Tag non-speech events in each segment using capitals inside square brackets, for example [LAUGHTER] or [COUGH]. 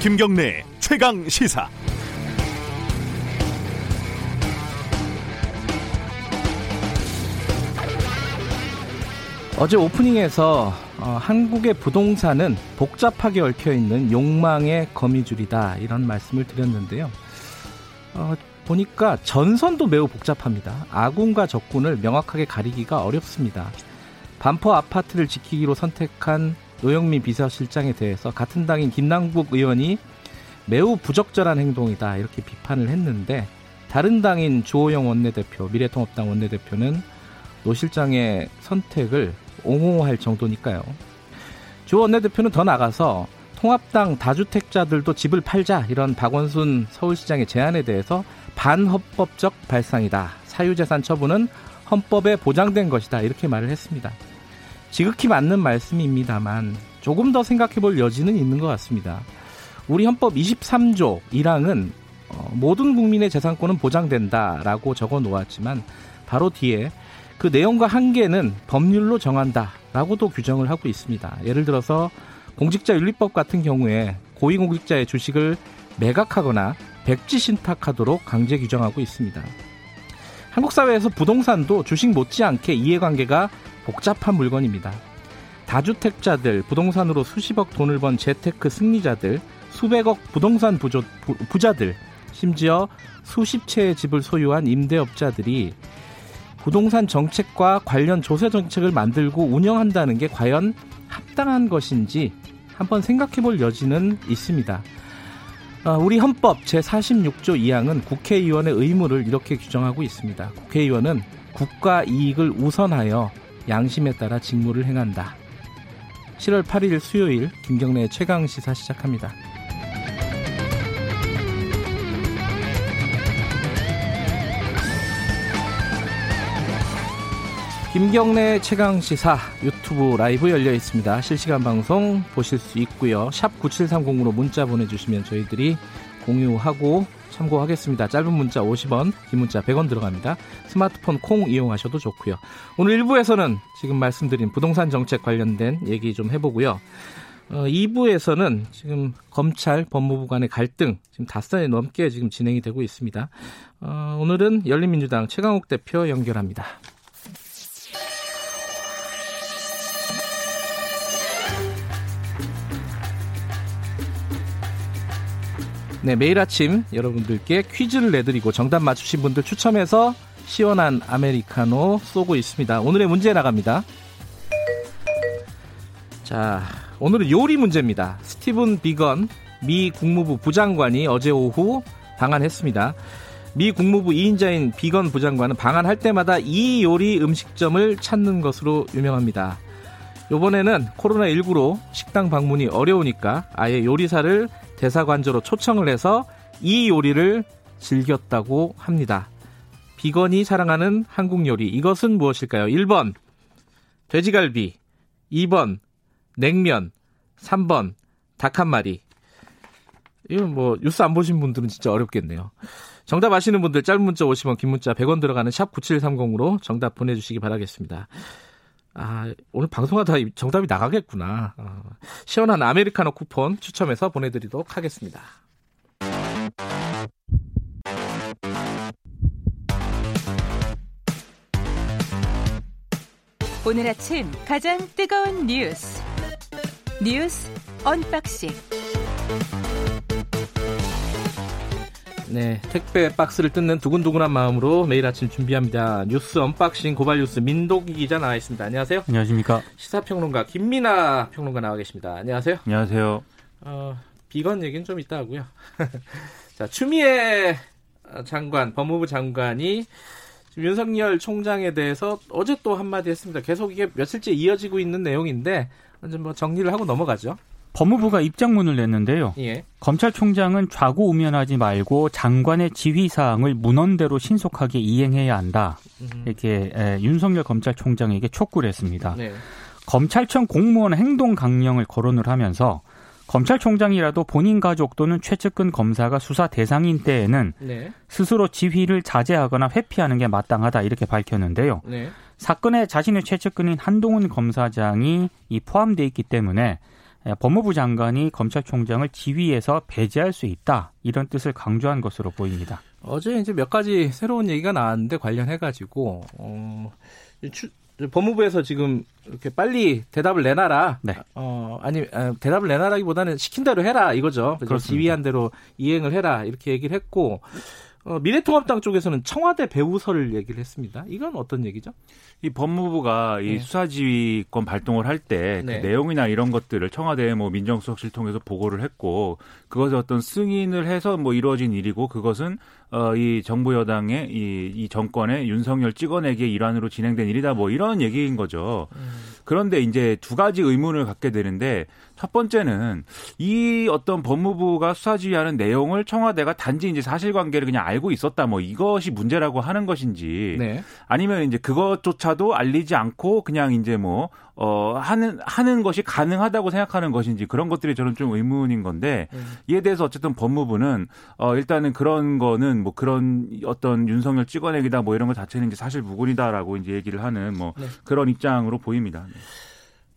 김경래 최강 시사. 어제 오프닝에서 어, 한국의 부동산은 복잡하게 얽혀 있는 욕망의 거미줄이다 이런 말씀을 드렸는데요. 어, 보니까 전선도 매우 복잡합니다. 아군과 적군을 명확하게 가리기가 어렵습니다. 반포 아파트를 지키기로 선택한 노영민 비서실장에 대해서 같은 당인 김남국 의원이 매우 부적절한 행동이다 이렇게 비판을 했는데 다른 당인 주호영 원내대표 미래통합당 원내대표는 노 실장의 선택을 옹호할 정도니까요. 주 원내대표는 더 나가서 통합당 다주택자들도 집을 팔자 이런 박원순 서울시장의 제안에 대해서 반헌법적 발상이다. 사유재산 처분은 헌법에 보장된 것이다. 이렇게 말을 했습니다. 지극히 맞는 말씀입니다만 조금 더 생각해 볼 여지는 있는 것 같습니다. 우리 헌법 23조 1항은 어, 모든 국민의 재산권은 보장된다라고 적어 놓았지만 바로 뒤에 그 내용과 한계는 법률로 정한다라고도 규정을 하고 있습니다. 예를 들어서 공직자 윤리법 같은 경우에 고위공직자의 주식을 매각하거나 백지 신탁하도록 강제 규정하고 있습니다. 한국 사회에서 부동산도 주식 못지않게 이해관계가 복잡한 물건입니다. 다주택자들, 부동산으로 수십억 돈을 번 재테크 승리자들, 수백억 부동산 부조, 부자들, 심지어 수십 채의 집을 소유한 임대업자들이 부동산 정책과 관련 조세 정책을 만들고 운영한다는 게 과연 합당한 것인지 한번 생각해 볼 여지는 있습니다. 어, 우리 헌법 제46조 2항은 국회의원의 의무를 이렇게 규정하고 있습니다. 국회의원은 국가 이익을 우선하여 양심에 따라 직무를 행한다. 7월 8일 수요일 김경래 최강 시사 시작합니다. 김경래 최강 시사 유튜브 라이브 열려 있습니다. 실시간 방송 보실 수 있고요. 샵 9730으로 문자 보내 주시면 저희들이 공유하고 참고하겠습니다. 짧은 문자 50원, 긴 문자 100원 들어갑니다. 스마트폰 콩 이용하셔도 좋고요. 오늘 1부에서는 지금 말씀드린 부동산 정책 관련된 얘기 좀 해보고요. 어, 2부에서는 지금 검찰 법무부 간의 갈등 지금 닷선이 넘게 지금 진행이 되고 있습니다. 어, 오늘은 열린민주당 최강욱 대표 연결합니다. 네, 매일 아침 여러분들께 퀴즈를 내드리고 정답 맞추신 분들 추첨해서 시원한 아메리카노 쏘고 있습니다. 오늘의 문제 나갑니다. 자, 오늘은 요리 문제입니다. 스티븐 비건 미 국무부 부장관이 어제 오후 방한했습니다. 미 국무부 2인자인 비건 부장관은 방한할 때마다 이 요리 음식점을 찾는 것으로 유명합니다. 이번에는 코로나19로 식당 방문이 어려우니까 아예 요리사를 대사관저로 초청을 해서 이 요리를 즐겼다고 합니다. 비건이 사랑하는 한국 요리 이것은 무엇일까요? 1번 돼지갈비 2번 냉면 3번 닭 한 마리 이건 뭐 뉴스 안 보신 분들은 진짜 어렵겠네요. 정답 아시는 분들 짧은 문자 50원 긴 문자 100원 들어가는 샵 9730으로 정답 보내주시기 바라겠습니다. 아, 오늘 방송하다 정답이 나가겠구나. 어, 시원한 아메리카노 쿠폰 추첨해서 보내드리도록 하겠습니다. 오늘 아침 가장 뜨거운 뉴스. 뉴스 언박싱. 네, 택배 박스를 뜯는 두근두근한 마음으로 매일 아침 준비합니다. 뉴스 unboxing 고발 뉴스 민동기 기자 나와 있습니다. 안녕하세요. 안녕하십니까. 시사평론가 김민하 평론가 나와 계십니다. 안녕하세요. 안녕하세요. 어, 비건 얘기는 좀 이따 하고요. [LAUGHS] 자, 추미애 장관, 법무부 장관이 윤석열 총장에 대해서 어제 또 한마디 했습니다. 계속 이게 며칠째 이어지고 있는 내용인데, 먼저 뭐 정리를 하고 넘어가죠. 법무부가 입장문을 냈는데요. 예. 검찰총장은 좌고우면하지 말고 장관의 지휘 사항을 문헌대로 신속하게 이행해야 한다. 이렇게 에, 윤석열 검찰총장에게 촉구를 했습니다. 네. 검찰청 공무원 행동 강령을 거론을 하면서 검찰총장이라도 본인 가족 또는 최측근 검사가 수사 대상인 때에는 네. 스스로 지휘를 자제하거나 회피하는 게 마땅하다 이렇게 밝혔는데요. 네. 사건에 자신의 최측근인 한동훈 검사장이 이 포함돼 있기 때문에 예, 법무부 장관이 검찰총장을 지휘해서 배제할 수 있다 이런 뜻을 강조한 것으로 보입니다. 어제 이제 몇 가지 새로운 얘기가 나왔는데 관련해 가지고 어, 법무부에서 지금 이렇게 빨리 대답을 내놔라. 네. 어, 아니, 아, 대답을 내놔라기보다는 시킨 대로 해라 이거죠. 그래서 지휘한 대로 이행을 해라 이렇게 얘기를 했고 어, 미래통합당 쪽에서는 청와대 배우설을 얘기를 했습니다. 이건 어떤 얘기죠? 이 법무부가 이 네. 수사지휘권 발동을 할 때그 네. 내용이나 이런 것들을 청와대 뭐 민정수석실 통해서 보고를 했고 그것을 어떤 승인을 해서 뭐 이루어진 일이고 그것은 어, 이 정부 여당의 이, 이 정권의 윤석열 찍어내기의 일환으로 진행된 일이다 뭐 이런 얘기인 거죠. 그런데 이제 두 가지 의문을 갖게 되는데 첫 번째는 이 어떤 법무부가 수사 지휘하는 내용을 청와대가 단지 이제 사실관계를 그냥 알고 있었다 뭐 이것이 문제라고 하는 것인지 네. 아니면 이제 그것조차도 알리지 않고 그냥 이제 뭐, 어, 하는, 하는 것이 가능하다고 생각하는 것인지 그런 것들이 저는 좀 의문인 건데 이에 대해서 어쨌든 법무부는 어, 일단은 그런 거는 뭐 그런 어떤 윤석열 찍어내기다 뭐 이런 것 자체는 이제 사실 무근이다라고 이제 얘기를 하는 뭐 네. 그런 입장으로 보입니다. 네.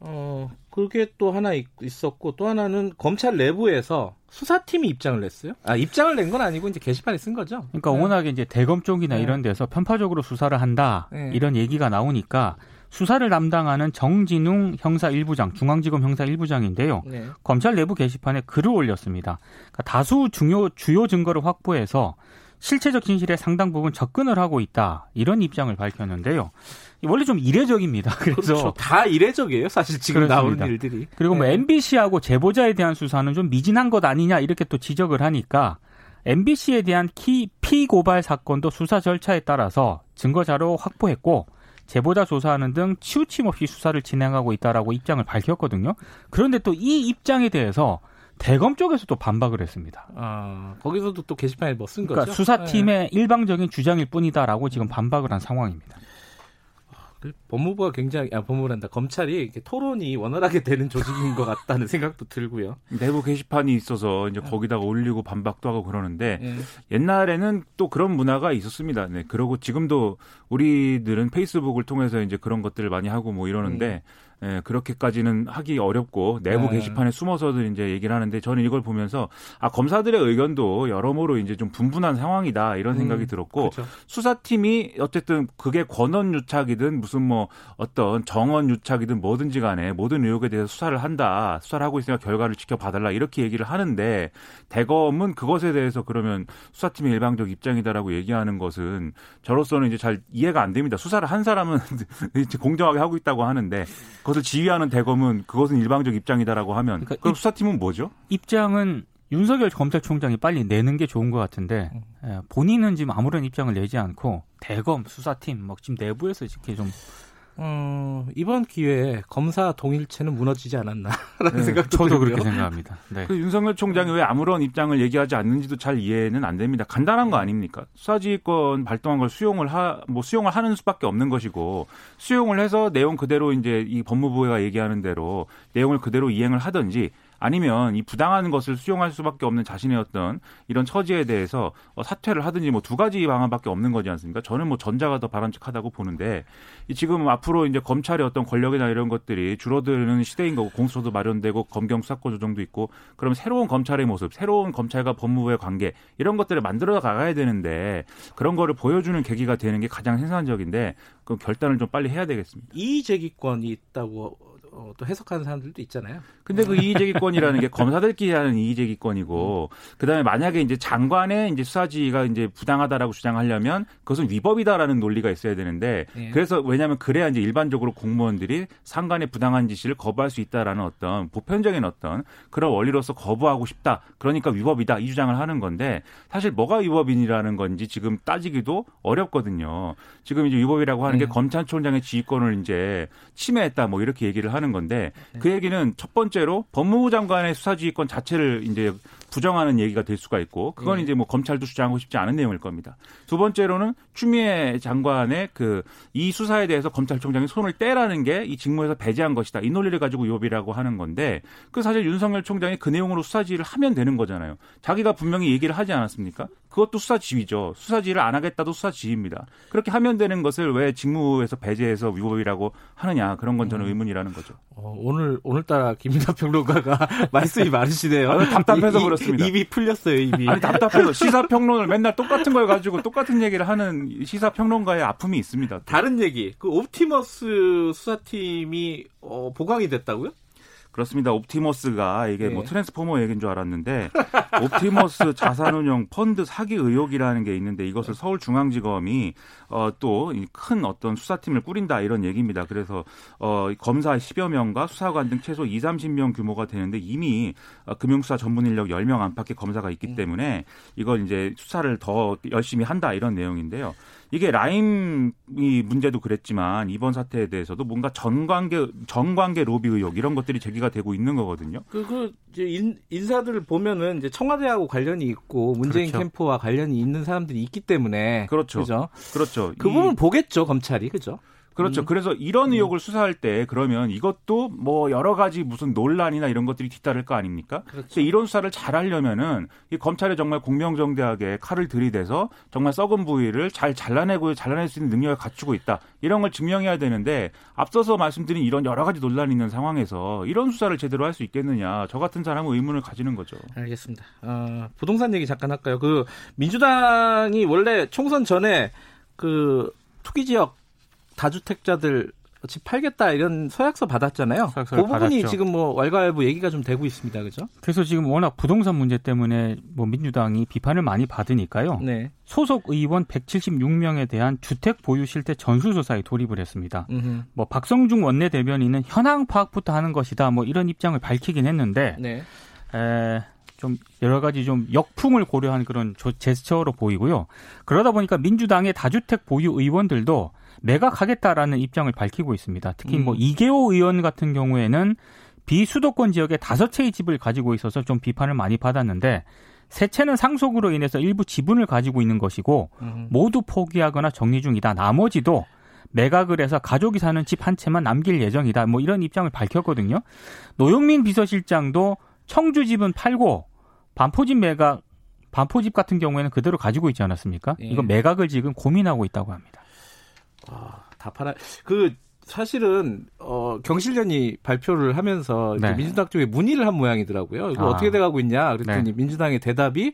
어, 그게 또 하나 있- 있었고 또 하나는 검찰 내부에서 수사팀이 입장을 냈어요. 아, 입장을 낸 건 아니고 이제 게시판에 쓴 거죠. 그러니까 네. 워낙에 이제 대검 쪽이나 네. 이런 데서 편파적으로 수사를 한다 네. 이런 얘기가 나오니까 수사를 담당하는 정진웅 형사 1부장, 중앙지검 형사 1부장인데요. 네. 검찰 내부 게시판에 글을 올렸습니다. 그러니까 다수 중요 주요 증거를 확보해서 실체적 진실에 상당 부분 접근을 하고 있다 이런 입장을 밝혔는데요. 원래 좀 이례적입니다. [LAUGHS] 그래서 그렇죠. 다 이례적이에요. 사실 지금 그렇습니다. 나오는 일들이. 그리고 뭐 네. MBC하고 제보자에 대한 수사는 좀 미진한 것 아니냐 이렇게 또 지적을 하니까 MBC에 대한 키, 피고발 사건도 수사 절차에 따라서 증거 자료 확보했고 제보자 조사하는 등 치우침 없이 수사를 진행하고 있다라고 입장을 밝혔거든요. 그런데 또 이 입장에 대해서 대검 쪽에서 또 반박을 했습니다. 아, 거기서도 또 게시판에 뭐쓴 그러니까 거죠. 수사팀의 일방적인 주장일 뿐이다라고 지금 반박을 한 상황입니다. 그 법무부가 굉장히 아 법무부란다 검찰이 이렇게 토론이 원활하게 되는 조직인 것 같다는 [LAUGHS] 생각도 들고요. 내부 게시판이 있어서 이제 거기다가 올리고 반박도 하고 그러는데 예. 옛날에는 또 그런 문화가 있었습니다. 네. 그러고 지금도 우리들은 페이스북을 통해서 이제 그런 것들을 많이 하고 뭐 이러는데 예, 그렇게까지는 하기 어렵고 내부 네. 게시판에 숨어서들 이제 얘기를 하는데 저는 이걸 보면서 아 검사들의 의견도 여러모로 이제 좀 분분한 상황이다 이런 생각이 음, 들었고 그렇죠. 수사팀이 어쨌든 그게 권원 유착이든 무슨 뭐 어떤 정원 유착이든 뭐든지 간에 모든 의혹에 대해서 수사를 한다. 수사를 하고 있으니까 결과를 지켜봐달라. 이렇게 얘기를 하는데 대검은 그것에 대해서 그러면 수사팀의 일방적 입장이다라고 얘기하는 것은 저로서는 이제 잘 이해가 안 됩니다. 수사를 한 사람은 [LAUGHS] 이제 공정하게 하고 있다고 하는데 그것을 지휘하는 대검은 그것은 일방적 입장이다라고 하면 그러니까 그럼 이- 수사팀은 뭐죠? 입장은 윤석열 검찰총장이 빨리 내는 게 좋은 것 같은데 예, 본인은 지금 아무런 입장을 내지 않고 대검 수사팀 뭐 지금 내부에서 이렇게 좀 어, 이번 기회에 검사 동일체는 무너지지 않았나라는 네, 생각도 저도 들고요. 그렇게 생각합니다. 네. 그 윤석열 총장이 왜 아무런 입장을 얘기하지 않는지도 잘 이해는 안 됩니다. 간단한 거 아닙니까? 수사지휘권 발동한 걸 수용을 하, 뭐 수용을 하는 수밖에 없는 것이고 수용을 해서 내용 그대로 이제 이 법무부가 얘기하는 대로 내용을 그대로 이행을 하든지 아니면 이 부당한 것을 수용할 수밖에 없는 자신의 어떤 이런 처지에 대해서 어, 사퇴를 하든지 뭐 두 가지 방안밖에 없는 거지 않습니까? 저는 뭐 전자가 더 바람직하다고 보는데 이 지금 앞으로 이제 검찰의 어떤 권력이나 이런 것들이 줄어드는 시대인 거고 공수처도 마련되고 검경 수사권 조정도 있고 그럼 새로운 검찰의 모습, 새로운 검찰과 법무부의 관계 이런 것들을 만들어 가야 되는데 그런 거를 보여주는 계기가 되는 게 가장 생산적인데 그 결단을 좀 빨리 해야 되겠습니다. 이의제기권이 있다고 어, 또 해석하는 사람들도 있잖아요. 근데 그 이의제기권이라는 게 검사들끼리 하는 이의제기권이고 그 다음에 만약에 이제 장관의 이제 수사지가 이제 부당하다라고 주장하려면 그것은 위법이다라는 논리가 있어야 되는데 예. 그래서 왜냐하면 그래야 이제 일반적으로 공무원들이 상관의 부당한 지시를 거부할 수 있다라는 어떤 보편적인 어떤 그런 원리로서 거부하고 싶다. 그러니까 위법이다 이 주장을 하는 건데 사실 뭐가 위법이라는 건지 지금 따지기도 어렵거든요. 지금 이제 위법이라고 하는 게 네. 검찰총장의 지휘권을 이제 침해했다 뭐 이렇게 얘기를 하는 건데 그 얘기는 첫 번째로 법무부 장관의 수사지휘권 자체를 이제 부정하는 얘기가 될 수가 있고 그건 예. 이제 뭐 검찰도 주장하고 싶지 않은 내용일 겁니다. 두 번째로는 추미애 장관의 그 이 수사에 대해서 검찰총장이 손을 떼라는 게 이 직무에서 배제한 것이다. 이 논리를 가지고 요비라고 하는 건데 그 사실 윤석열 총장이 그 내용으로 수사 지휘를 하면 되는 거잖아요. 자기가 분명히 얘기를 하지 않았습니까? 그것도 수사 지휘죠. 수사 지휘를 안 하겠다도 수사 지휘입니다. 그렇게 하면 되는 것을 왜 직무에서 배제해서 위법이라고 하느냐 그런 건 저는 의문이라는 거죠. 어, 오늘 오늘따라 김민하 평론가가 [LAUGHS] 말씀이 많으시네요. 아, 답답해서 이- 이- 그렇습니다. 입이 풀렸어요, 입이. 아니 답답해서 [LAUGHS] 시사 평론을 맨날 똑같은 걸 가지고 똑같은 얘기를 하는 시사 평론가의 아픔이 있습니다. 다른 얘기. 그 옵티머스 수사팀이 어, 보강이 됐다고요? 그렇습니다. 옵티머스가 이게 뭐 네. 트랜스포머 얘기인 줄 알았는데 [LAUGHS] 옵티머스 자산운용 펀드 사기 의혹이라는 게 있는데 이것을 서울중앙지검이 어, 또 큰 어떤 수사팀을 꾸린다 이런 얘기입니다. 그래서 어, 검사 10여 명과 수사관 등 최소 2, 30명 규모가 되는데 이미 어, 금융수사 전문 인력 10명 안팎의 검사가 있기 때문에 이걸 이제 수사를 더 열심히 한다 이런 내용인데요. 이게 라임이 문제도 그랬지만 이번 사태에 대해서도 뭔가 전관계 전관계 로비 의혹 이런 것들이 제기가 되고 있는 거거든요. 그, 그, 이제 인, 인사들을 보면은 이제 청와대하고 관련이 있고 문재인 그렇죠. 캠프와 관련이 있는 사람들이 있기 때문에. 그렇죠. 그죠? 그렇죠. 그 이- 부분 보겠죠, 검찰이. 그죠? 그렇죠. 음. 그래서 이런 의혹을 수사할 때 그러면 이것도 뭐 여러 가지 무슨 논란이나 이런 것들이 뒤따를 거 아닙니까? 그렇죠. 근데 이런 수사를 잘 하려면은 이 검찰이 정말 공명정대하게 칼을 들이대서 정말 썩은 부위를 잘 잘라내고 잘라낼 수 있는 능력을 갖추고 있다. 이런 걸 증명해야 되는데 앞서서 말씀드린 이런 여러 가지 논란이 있는 상황에서 이런 수사를 제대로 할 수 있겠느냐. 저 같은 사람은 의문을 가지는 거죠. 알겠습니다. 어, 부동산 얘기 잠깐 할까요? 그 민주당이 원래 총선 전에 그 투기 지역 다주택자들 집 팔겠다 이런 서약서 받았잖아요. 그 부분이 받았죠. 지금 뭐 왈가왈부 얘기가 좀 되고 있습니다. 그죠? 그래서 지금 워낙 부동산 문제 때문에 뭐 민주당이 비판을 많이 받으니까요. 네. 소속 의원 176명에 대한 주택 보유 실태 전수조사에 돌입을 했습니다. 음흠. 뭐 박성중 원내대변인은 현황 파악부터 하는 것이다. 뭐 이런 입장을 밝히긴 했는데 네. 에, 좀 여러 가지 좀 역풍을 고려한 그런 조- 제스처로 보이고요. 그러다 보니까 민주당의 다주택 보유 의원들도 매각하겠다라는 입장을 밝히고 있습니다. 특히 뭐 음. 이계호 의원 같은 경우에는 비수도권 지역에 다섯 채의 집을 가지고 있어서 좀 비판을 많이 받았는데 세 채는 상속으로 인해서 일부 지분을 가지고 있는 것이고 음흠. 모두 포기하거나 정리 중이다. 나머지도 매각을 해서 가족이 사는 집 한 채만 남길 예정이다. 뭐 이런 입장을 밝혔거든요. 노영민 비서실장도 청주 집은 팔고 반포집 매각 반포집 같은 경우에는 그대로 가지고 있지 않았습니까? 예. 이거 매각을 지금 고민하고 있다고 합니다. 아, 다 팔아. 그 사실은 어, 경실련이 발표를 하면서 네. 민주당 쪽에 문의를 한 모양이더라고요. 이거 아. 어떻게 돼가고 있냐? 그랬더니 네. 민주당의 대답이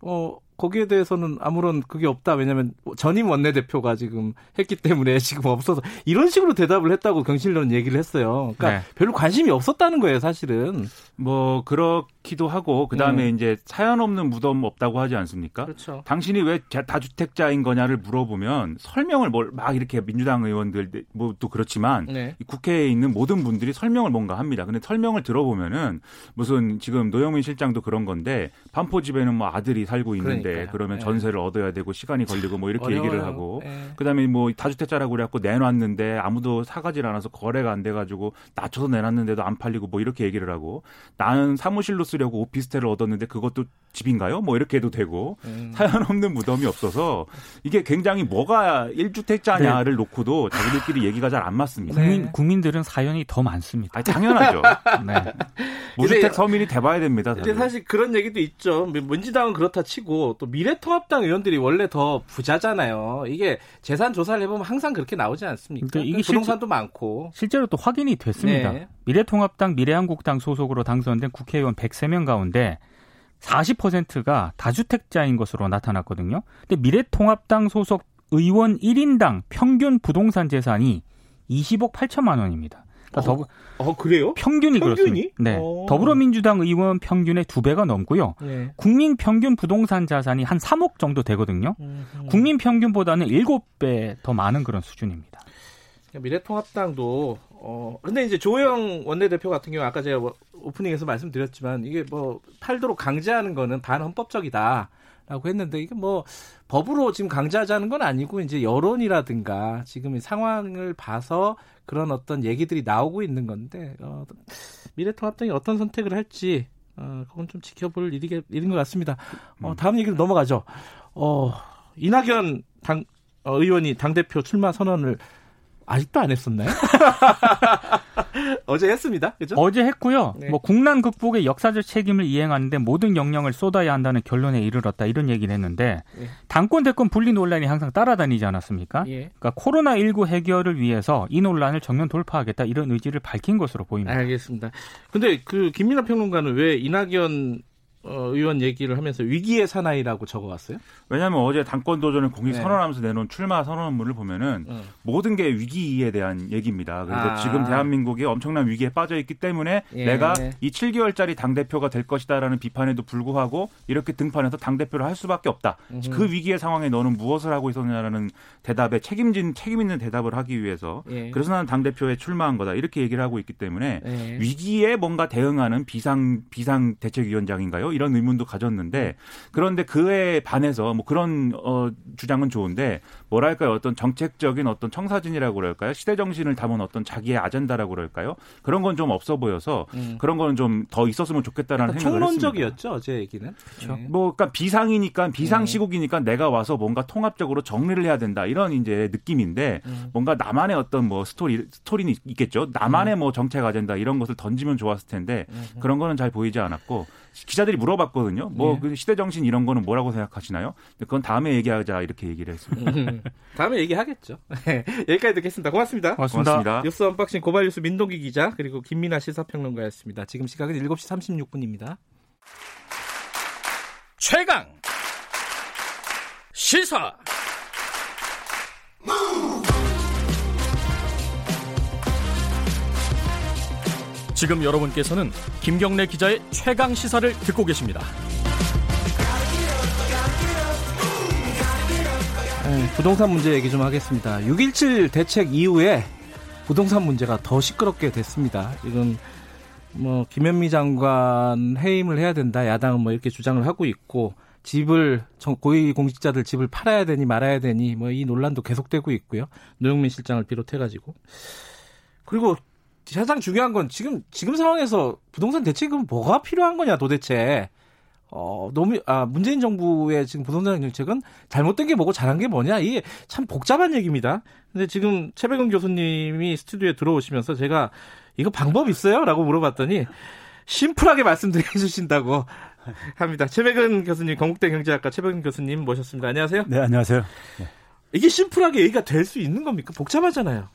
어 거기에 대해서는 아무런 그게 없다. 왜냐하면 전임 원내대표가 지금 했기 때문에 [LAUGHS] 지금 없어서 이런 식으로 대답을 했다고 경실련 얘기를 했어요. 그러니까 네. 별로 관심이 없었다는 거예요, 사실은. 뭐 그렇 기도 하고 그다음에 네. 이제 사연 없는 무덤 없다고 하지 않습니까? 그렇죠. 당신이 왜 자- 다주택자인 거냐를 물어보면 설명을 뭘 막 이렇게 민주당 의원들 뭐 또 그렇지만 네. 이 국회에 있는 모든 분들이 설명을 뭔가 합니다. 근데 설명을 들어보면은 무슨 지금 노영민 실장도 그런 건데 반포 집에는 뭐 아들이 살고 있는데 그러니까요. 그러면 네. 전세를 얻어야 되고 시간이 걸리고 뭐 이렇게 얘기를 어려워요. 하고 네. 그다음에 뭐 다주택자라고 그래갖고 내놨는데 아무도 사가질 않아서 거래가 안 돼가지고 낮춰서 내놨는데도 안 팔리고 뭐 이렇게 얘기를 하고 나는 사무실로 쓰 려고 오피스텔을 얻었는데 그것도 집인가요? 뭐 이렇게 해도 되고 음. 사연 없는 무덤이 없어서 이게 굉장히 뭐가 1주택자냐를 놓고도 자기들끼리 얘기가 잘 안 맞습니다. 네. 국민 국민들은 사연이 더 많습니다. 아 당연하죠. [LAUGHS] 네. 무주택 서민이 돼봐야 됩니다. 다들. 사실 그런 얘기도 있죠. 민주당은 그렇다 치고 또 미래통합당 의원들이 원래 더 부자잖아요. 이게 재산 조사를 해보면 항상 그렇게 나오지 않습니까? 그러니까 이게 부동산도 많고. 실제로 또 확인이 됐습니다. 네. 미래통합당, 미래한국당 소속으로 당선된 국회의원 103명 가운데 40%가 다주택자인 것으로 나타났거든요. 근데 미래통합당 소속 의원 1인당 평균 부동산 재산이 20억 8천만 원입니다. 그러니까 더불- 어 그래요? 평균이, 평균이? 그렇습니다. 네. 어. 더불어민주당 의원 평균의 두 배가 넘고요. 네. 국민 평균 부동산 자산이 한 3억 정도 되거든요. 국민 평균보다는 7배 더 많은 그런 수준입니다. 미래통합당도 어 근데 이제 조영 원내대표 같은 경우 아까 제가 뭐 오프닝에서 말씀드렸지만 이게 뭐 팔도록 강제하는 거는 반헌법적이다 라고 했는데 이게 뭐 법으로 지금 강제하자는 건 아니고 이제 여론이라든가 지금의 상황을 봐서 그런 어떤 얘기들이 나오고 있는 건데 어, 미래통합당이 어떤 선택을 할지 어, 그건 좀 지켜볼 일이, 일인 것 같습니다. 어, 다음 얘기로 넘어가죠. 어, 이낙연 당, 어, 의원이 당 대표 출마 선언을 아직도 안 했었나요? [LAUGHS] 어제 했습니다. 그죠? 어제 했고요. 네. 뭐 국난 극복의 역사적 책임을 이행하는데 모든 역량을 쏟아야 한다는 결론에 이르렀다 이런 얘기를 했는데 네. 당권 대권 분리 논란이 항상 따라다니지 않았습니까? 예. 그러니까 코로나 19 해결을 위해서 이 논란을 정면 돌파하겠다 이런 의지를 밝힌 것으로 보입니다. 알겠습니다. 근데 그 김민하 평론가는 왜 이낙연 어, 의원 얘기를 하면서 위기의 사나이라고 적어왔어요? 왜냐하면 어제 당권 도전을 공식 네. 선언하면서 내놓은 출마 선언문을 보면은 어. 모든 게 위기에 대한 얘기입니다. 그래서 아. 지금 대한민국이 엄청난 위기에 빠져 있기 때문에 예. 내가 이 7개월짜리 당 대표가 될 것이다라는 비판에도 불구하고 이렇게 등판해서 당 대표를 할 수밖에 없다. 음흠. 그 위기의 상황에 너는 무엇을 하고 있었냐라는 대답에 책임진 책임 있는 대답을 하기 위해서 예. 그래서 나는 당 대표에 출마한 거다 이렇게 얘기를 하고 있기 때문에 예. 위기에 뭔가 대응하는 비상 비상 대책위원장인가요? 이런 의문도 가졌는데 그런데 그에 반해서 뭐 그런 어 주장은 좋은데 뭐랄까요 어떤 정책적인 어떤 청사진이라고 그럴까요? 시대 정신을 담은 어떤 자기의 아젠다라고 그럴까요? 그런 건 좀 없어 보여서 음. 그런 거는 좀더 있었으면 좋겠다라는 약간 생각을 했습니다. 총론적이었죠 어제 얘기는. 그렇죠. 네. 뭐, 그러니까 비상이니까 비상 시국이니까 내가 와서 뭔가 통합적으로 정리를 해야 된다 이런 이제 느낌인데 음. 뭔가 나만의 어떤 뭐 스토리 스토리는 있겠죠. 나만의 뭐 정책 아젠다 이런 것을 던지면 좋았을 텐데 그런 거는 잘 보이지 않았고 기자들이 물어봤거든요. 뭐 예. 그 시대 정신 이런 거는 뭐라고 생각하시나요? 그건 다음에 얘기하자 이렇게 얘기를 했습니다. 음. 다음에 얘기하겠죠. 여기까지 듣겠습니다. 고맙습니다. 고맙습니다. 고맙습니다. 뉴스 unboxing 고발뉴스 민동기 기자 그리고 김민하 시사평론가였습니다. 지금 시각은 7시 36분입니다. 최강 시사 지금 여러분께서는 김경래 기자의 최강 시사를 듣고 계십니다. 네, 부동산 문제 얘기 좀 하겠습니다. 6.17 대책 이후에 부동산 문제가 더 시끄럽게 됐습니다. 지금 뭐 김현미 장관 해임을 해야 된다. 야당은 뭐 이렇게 주장을 하고 있고 집을 정- 고위 공직자들 집을 팔아야 되니 말아야 되니 뭐 이 논란도 계속되고 있고요. 노영민 실장을 비롯해 가지고 그리고 가장 중요한 건 지금 지금 상황에서 부동산 대책은 뭐가 필요한 거냐 도대체. 어, 너무, 아, 문재인 정부의 지금 부동산 정책은 잘못된 게 뭐고 잘한 게 뭐냐? 이게 참 복잡한 얘기입니다. 근데 지금 최백은 교수님이 스튜디오에 들어오시면서 제가 이거 방법 있어요? 라고 물어봤더니 심플하게 말씀드려 주신다고 합니다. 최백은 교수님, 건국대 경제학과 최백은 교수님 모셨습니다. 안녕하세요. 네, 안녕하세요. 이게 심플하게 얘기가 될 수 있는 겁니까? 복잡하잖아요.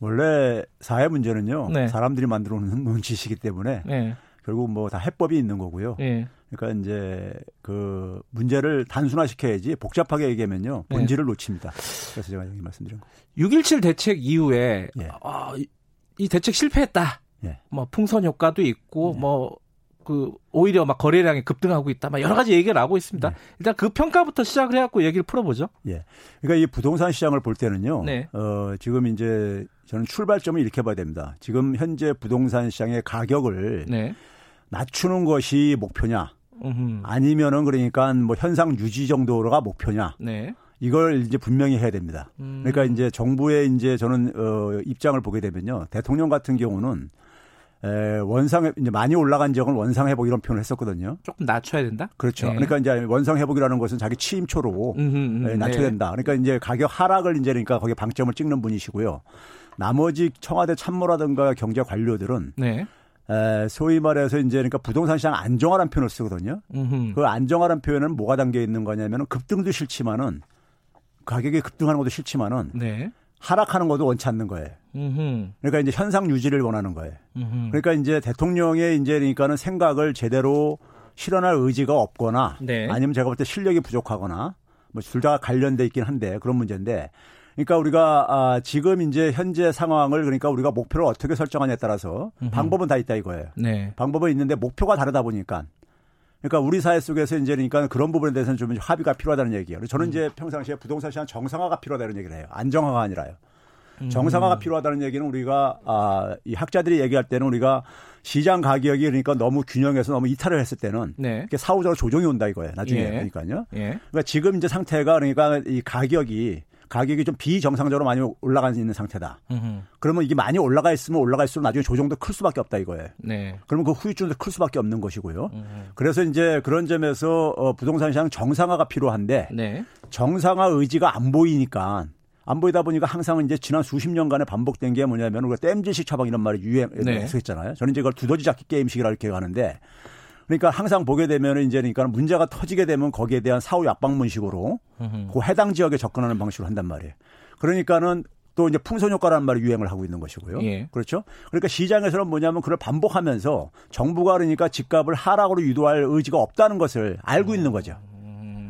원래 사회 문제는요. 네. 사람들이 만들어 놓는 논지시기 때문에 네. 결국 뭐 다 해법이 있는 거고요. 예. 그러니까 이제 그 문제를 단순화시켜야지 복잡하게 얘기하면요. 네. 본질을 놓칩니다. 그래서 제가 여기 말씀드린 거. 6.17 대책 이후에 예. 아, 이, 이 대책 실패했다. 예. 뭐 풍선 효과도 있고 뭐 그 오히려 막 거래량이 급등하고 있다. 막 여러 가지 얘기가 나오고 있습니다. 네. 일단 그 평가부터 시작을 해갖고 얘기를 풀어보죠. 예. 그러니까 이 부동산 시장을 볼 때는요. 네. 어, 지금 이제 저는 출발점을 이렇게 봐야 됩니다. 지금 현재 부동산 시장의 가격을 네. 낮추는 것이 목표냐 음흠. 아니면은 그러니까 뭐 현상 유지 정도가 목표냐 네. 이걸 이제 분명히 해야 됩니다. 음. 그러니까 이제 정부의 이제 저는 어 입장을 보게 되면요. 대통령 같은 경우는 에 원상 이제 많이 올라간 지역은 원상 회복 이런 표현을 했었거든요. 조금 낮춰야 된다. 그렇죠. 네. 그러니까 이제 원상 회복이라는 것은 자기 취임초로 음흠, 음, 에, 낮춰야 네. 된다. 그러니까 이제 가격 하락을 이제 그러니까 거기에 방점을 찍는 분이시고요. 나머지 청와대 참모라든가 경제 관료들은 네. 에, 소위 말해서 이제 그러니까 부동산 시장 안정화라는 표현을 쓰거든요. 음흠. 그 안정화라는 표현은 뭐가 담겨 있는 거냐면은 급등도 싫지만은 가격이 급등하는 것도 싫지만은 네. 하락하는 것도 원치 않는 거예요. 음흠. 그러니까 이제 현상 유지를 원하는 거예요. 음흠. 그러니까 이제 대통령의 이제 그러니까는 생각을 제대로 실현할 의지가 없거나 네. 아니면 제가 볼 때 실력이 부족하거나 뭐 둘 다 관련돼 있긴 한데 그런 문제인데 그러니까 우리가 아 지금 이제 현재 상황을 그러니까 우리가 목표를 어떻게 설정하냐에 따라서 방법은 다 있다 이거예요. 네. 방법은 있는데 목표가 다르다 보니까 그러니까 우리 사회 속에서 이제 그러니까 그런 부분에 대해서는 좀 합의가 필요하다는 얘기예요. 저는 이제 평상시에 부동산 시장 정상화가 필요하다는 얘기를 해요. 안정화가 아니라요. 정상화가 필요하다는 얘기는 우리가 아, 이 학자들이 얘기할 때는 우리가 시장 가격이 그러니까 너무 균형해서 너무 이탈을 했을 때는 네. 사후적으로 조정이 온다 이거예요. 나중에 예. 그러니까요. 예. 그러니까 지금 이제 상태가 그러니까 이 가격이 가격이 좀 비정상적으로 많이 올라가 있는 상태다. 음흠. 그러면 이게 많이 올라가 있으면 올라갈수록 나중에 조정도 클 수밖에 없다 이거예요. 네. 그러면 그 후유증도 클 수밖에 없는 것이고요. 그래서 이제 그런 점에서 어, 부동산 시장 정상화가 필요한데 네. 정상화 의지가 안 보이니까 안 보이다 보니까 항상 이제 지난 수십 년간에 반복된 게 뭐냐면 우리가 땜질식 처방 이런 말이 유행했었잖아요. 저는 이제 그걸 두더지 잡기 게임식이라 이렇게 하는데 그러니까 항상 보게 되면 이제 그러니까 문제가 터지게 되면 거기에 대한 사후 약방문식으로 그 해당 지역에 접근하는 방식으로 한단 말이에요. 그러니까는 또 이제 풍선 효과라는 말이 유행을 하고 있는 것이고요. 예. 그렇죠? 그러니까 시장에서는 뭐냐면 그걸 반복하면서 정부가 그러니까 집값을 하락으로 유도할 의지가 없다는 것을 알고 있는 거죠.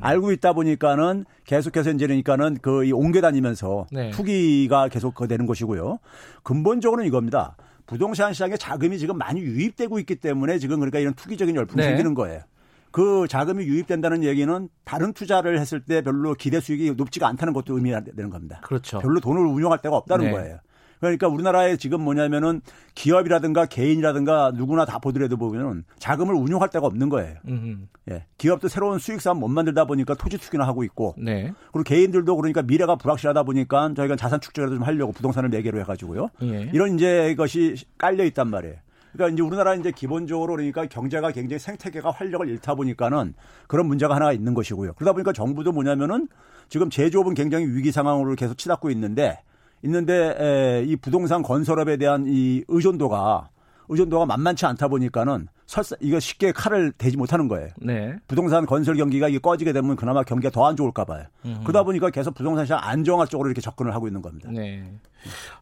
알고 있다 보니까는 계속해서 이제 그러니까는 그 이 옮겨 다니면서 네. 투기가 계속 그 되는 것이고요. 근본적으로는 이겁니다. 부동산 시장에 자금이 지금 많이 유입되고 있기 때문에 지금 그러니까 이런 투기적인 열풍이 네. 생기는 거예요. 그 자금이 유입된다는 얘기는 다른 투자를 했을 때 별로 기대 수익이 높지가 않다는 것도 의미가 되는 겁니다. 그렇죠. 별로 돈을 운용할 데가 없다는 네. 거예요. 그러니까 우리나라에 지금 뭐냐면은 기업이라든가 개인이라든가 누구나 다 보더라도 보면은 자금을 운용할 데가 없는 거예요. 음흠. 예. 기업도 새로운 수익산 못 만들다 보니까 토지 투기나 하고 있고 네. 그리고 개인들도 그러니까 미래가 불확실하다 보니까 저희가 자산 축적이라도 좀 하려고 부동산을 매개로 해가지고요. 예. 이런 이제 것이 깔려 있단 말이에요. 그러니까 이제 우리나라 이제 기본적으로 그러니까 경제가 굉장히 생태계가 활력을 잃다 보니까는 그런 문제가 하나가 있는 것이고요. 그러다 보니까 정부도 뭐냐면은 지금 제조업은 굉장히 위기 상황으로 계속 치닫고 있는데 있는데 에, 이 부동산 건설업에 대한 이 의존도가 의존도가 만만치 않다 보니까는 설사 이거 쉽게 칼을 대지 못하는 거예요. 네. 부동산 건설 경기가 이게 꺼지게 되면 그나마 경기가 더 안 좋을까 봐요. 그러다 보니까 계속 부동산 시장 안정화 쪽으로 이렇게 접근을 하고 있는 겁니다. 네.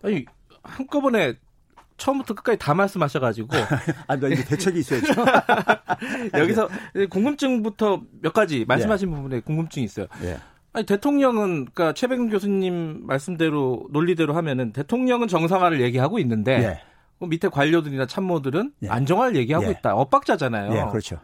아니 한꺼번에 처음부터 끝까지 다 말씀하셔가지고 [LAUGHS] 아, 나 이제 대책이 있어야죠. [LAUGHS] 여기서 [LAUGHS] 궁금증부터 몇 가지 말씀하신 부분에 궁금증이 있어요. 예. 아니 대통령은 그러니까 최백은 교수님 말씀대로 논리대로 하면은 대통령은 정상화를 얘기하고 있는데 예. 그 밑에 관료들이나 참모들은 예. 안정화를 얘기하고 예. 있다. 엇박자잖아요. 예, 그렇죠.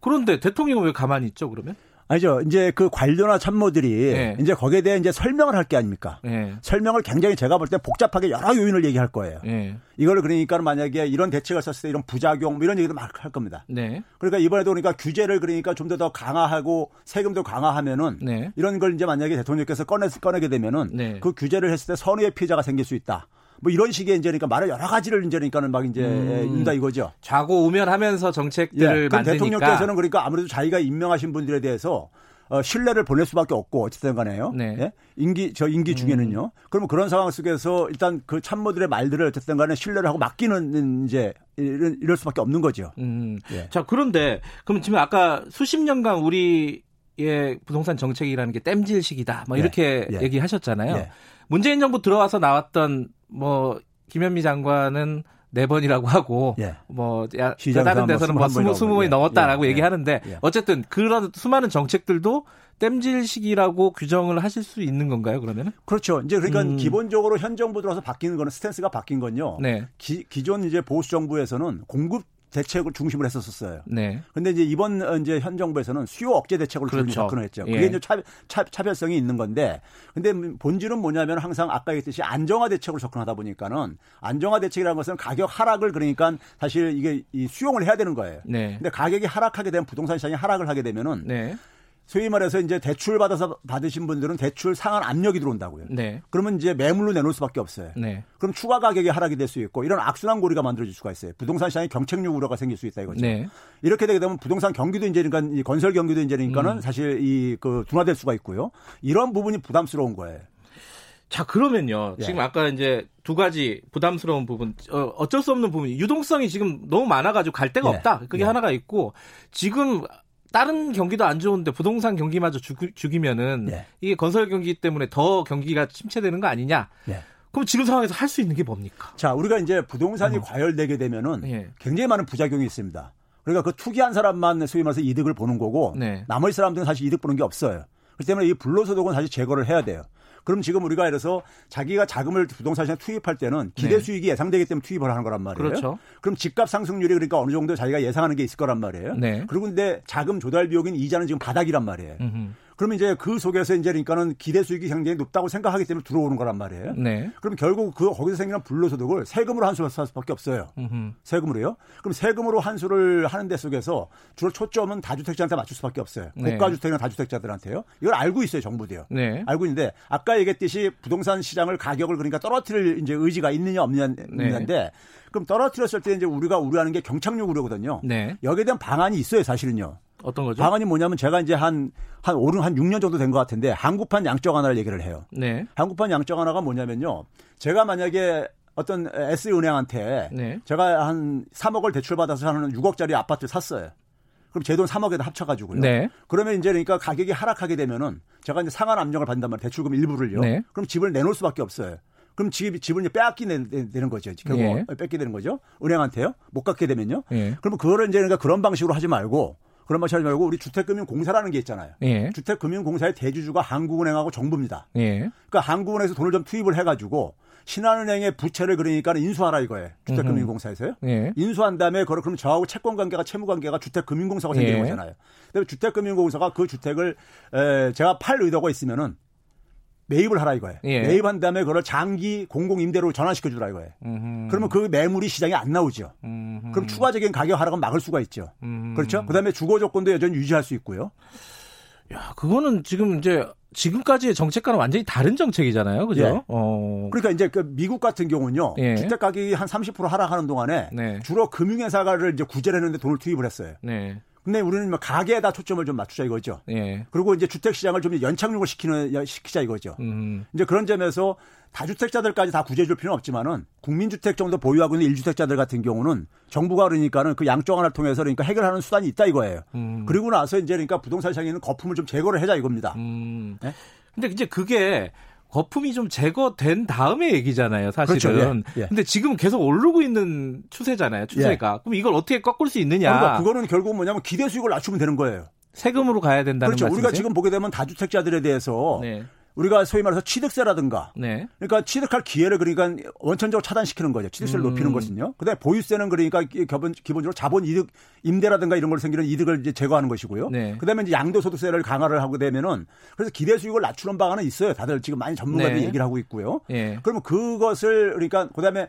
그런데 대통령은 왜 가만히 있죠? 그러면? 아니죠. 이제 그 관료나 참모들이 예. 이제 거기에 대해 이제 설명을 할 게 아닙니까? 예. 설명을 굉장히 제가 볼 때 복잡하게 여러 요인을 얘기할 거예요. 예. 이거를 그러니까 만약에 이런 대책을 썼을 때 이런 부작용 뭐 이런 얘기도 막 할 겁니다. 네. 그러니까 이번에도 그러니까 규제를 그러니까 좀 더 더 강화하고 세금도 강화하면은 네. 이런 걸 이제 만약에 대통령께서 꺼내 꺼내게 되면은 네. 그 규제를 했을 때 선의의 피해자가 생길 수 있다. 뭐 이런 식의 이제 그러니까 말을 여러 가지를 이제 그러니까는 막 이제 음. 윤다 이거죠. 좌고 우면하면서 정책들을 예. 만드니까 대통령께서는 그러니까 아무래도 자기가 임명하신 분들에 대해서 어, 신뢰를 보낼 수밖에 없고 어쨌든 간에요. 네. 예? 임기 저 임기 중에는요. 그러면 그런 상황 속에서 일단 그 참모들의 말들을 어쨌든 간에 신뢰를 하고 맡기는 이제 이런 이럴 수밖에 없는 거죠. 음. 예. 자, 그런데 그럼 지금 아까 수십 년간 우리 의 부동산 정책이라는 게 땜질식이다. 뭐 예. 이렇게 예. 얘기하셨잖아요. 예. 문재인 정부 들어와서 나왔던 뭐 김현미 장관은 네 번이라고 하고 예. 뭐 야, 다른 데서는 뭐 스무 스무 번이. 넘었다라고 예. 예. 얘기하는데 예. 어쨌든 그런 수많은 정책들도 땜질식이라고 규정을 하실 수 있는 건가요? 그러면은? 그렇죠. 이제 그러니까 음. 기본적으로 현 정부 들어서 바뀌는 거는 스탠스가 바뀐 건요. 네. 기, 기존 이제 보수 정부에서는 공급 대책을 중심으로 했었었어요. 네. 근데 이제 이번 어, 이제 현 정부에서는 수요 억제 대책으로 그렇죠. 접근을 했죠. 예. 그게 이제 차, 차, 차별성이 있는 건데, 근데 본질은 뭐냐면 항상 아까 얘기했듯이 안정화 대책으로 접근하다 보니까는 안정화 대책이라는 것은 가격 하락을 그러니까 사실 이게 이 수용을 해야 되는 거예요. 네. 근데 가격이 하락하게 되면 부동산 시장이 하락을 하게 되면은 네. 소위 말해서 이제 대출 받아서 받으신 분들은 대출 상한 압력이 들어온다고요. 네. 그러면 이제 매물로 내놓을 수밖에 없어요. 네. 그럼 추가 가격이 하락이 될 수 있고 이런 악순환 고리가 만들어질 수가 있어요. 부동산 시장에 경책력 우려가 생길 수 있다 이거죠. 네. 이렇게 되게 되면 부동산 경기도 이제 그러니까 이 건설 경기도 이제 그러니까는 음. 사실 이 그 둔화될 수가 있고요. 이런 부분이 부담스러운 거예요. 자 그러면요 예. 지금 아까 이제 두 가지 부담스러운 부분 어, 어쩔 수 없는 부분 유동성이 지금 너무 많아가지고 갈 데가 예. 없다 그게 예. 하나가 있고 지금 다른 경기도 안 좋은데 부동산 경기마저 죽, 죽이면은 예. 이게 건설 경기 때문에 더 경기가 침체되는 거 아니냐 예. 그럼 지금 상황에서 할 수 있는 게 뭡니까 자, 우리가 이제 부동산이 과열되게 되면은 예. 굉장히 많은 부작용이 있습니다. 그러니까 그 투기한 사람만 소위 말해서 이득을 보는 거고 네. 나머지 사람들은 사실 이득 보는 게 없어요. 그렇기 때문에 이 불로소득은 사실 제거를 해야 돼요. 그럼 지금 우리가 이래서 자기가 자금을 부동산 시장에 투입할 때는 기대 네. 수익이 예상되기 때문에 투입을 하는 거란 말이에요. 그렇죠. 그럼 집값 상승률이 그러니까 어느 정도 자기가 예상하는 게 있을 거란 말이에요. 네. 그리고 근데 자금 조달 비용인 이자는 지금 바닥이란 말이에요. 음흠. 그러면 이제 그 속에서 이제 그러니까는 기대 수익이 굉장히 높다고 생각하기 때문에 들어오는 거란 말이에요. 네. 그럼 결국 그 거기서 생기는 불로소득을 세금으로 환수할 수밖에 없어요. 음흠. 세금으로요. 그럼 세금으로 환수를 하는 데 속에서 주로 초점은 다주택자한테 맞출 수밖에 없어요. 네. 고가주택이나 다주택자들한테요. 이걸 알고 있어요, 정부도요. 네. 알고 있는데 아까 얘기했듯이 부동산 시장을 가격을 그러니까 떨어뜨릴 이제 의지가 있느냐 없느냐인데 네. 그럼 떨어뜨렸을 때 이제 우리가 우려하는 게 경착륙 우려거든요. 네. 여기에 대한 방안이 있어요, 사실은요. 어떤 거죠? 방안이 뭐냐면 제가 이제 한, 한 오른 한 6년 정도 된 것 같은데 한국판 양적 하나를 얘기를 해요. 네. 한국판 양적 하나가 뭐냐면요. 제가 만약에 어떤 S은행한테 네. 제가 한 3억을 대출받아서 하는 6억짜리 아파트를 샀어요. 그럼 제 돈 3억에다 합쳐가지고요. 네. 그러면 이제 그러니까 가격이 하락하게 되면은 제가 이제 상한 압력을 받는단 말이에요. 대출금 일부를요. 네. 그럼 집을 내놓을 수밖에 없어요. 그럼 집, 집을 이제 빼앗기 되는 거죠. 결국 예. 뺏게 되는 거죠. 은행한테요. 못 갖게 되면요. 예. 그러면 그거를 이제 그러니까 그런 방식으로 하지 말고 그런 방식 하지 말고 우리 주택금융공사라는 게 있잖아요. 예. 주택금융공사의 대주주가 한국은행하고 정부입니다. 예. 그러니까 한국은행에서 돈을 좀 투입을 해가지고 신한은행의 부채를 그러니까 인수하라 이거예요. 주택금융공사에서요. 예. 인수한 다음에 그걸 그럼 저하고 채권 관계가 채무 관계가 주택금융공사가 생기는 예. 거잖아요. 근데 주택금융공사가 그 주택을 에, 제가 팔 의도가 있으면은 매입을 하라 이거예요. 예. 매입한 다음에 그걸 장기 공공 임대로 전환시켜 주라 이거예요. 음흠. 그러면 그 매물이 시장에 안 나오죠. 음흠. 그럼 추가적인 가격 하락은 막을 수가 있죠. 음. 그렇죠? 그다음에 주거 조건도 여전히 유지할 수 있고요. 야, 그거는 지금 이제 지금까지의 정책과는 완전히 다른 정책이잖아요. 그죠? 예. 어. 그러니까 이제 그 미국 같은 경우는요. 예. 주택 가격이 한 30% 하락하는 동안에 네. 주로 금융회사를 이제 구제를 했는데 돈을 투입을 했어요. 네. 근데 우리는 뭐 가게에다 초점을 좀 맞추자 이거죠. 예. 그리고 이제 주택 시장을 좀 연착륙을 시키는 시키자 이거죠. 음. 이제 그런 점에서 다주택자들까지 다 구제해 줄 필요는 없지만은 국민주택 정도 보유하고 있는 일주택자들 같은 경우는 정부가 그러니까는 그 양쪽 하나를 통해서 그러니까 해결하는 수단이 있다 이거예요. 음. 그리고 나서 이제 그러니까 부동산 시장에 있는 거품을 좀 제거를 해자 이겁니다. 음. 네? 근데 이제 그게 거품이 좀 제거된 다음에 얘기잖아요, 사실은. 그렇죠. 예, 예. 근데 지금 계속 오르고 있는 추세잖아요, 추세가. 그럼 이걸 어떻게 꺾을 수 있느냐? 그러니까 그거는 결국 뭐냐면 기대 수익을 낮추면 되는 거예요. 세금으로 가야 된다는 그렇죠. 말씀이세요? 우리가 지금 보게 되면 다주택자들에 대해서 네. 우리가 소위 말해서 취득세라든가 네. 그러니까 취득할 기회를 그러니까 원천적으로 차단시키는 거죠. 취득세를 음. 높이는 것은요. 그다음에 보유세는 그러니까 기본 기본적으로 자본 이득 임대라든가 이런 걸로 생기는 이득을 이제 제거하는 것이고요. 네. 그다음에 이제 양도소득세를 강화를 하게 되면은 그래서 기대 수익을 낮추는 방안은 있어요. 다들 지금 많이 전문가들이 네. 얘기를 하고 있고요. 예. 그러면 그것을 그러니까 그다음에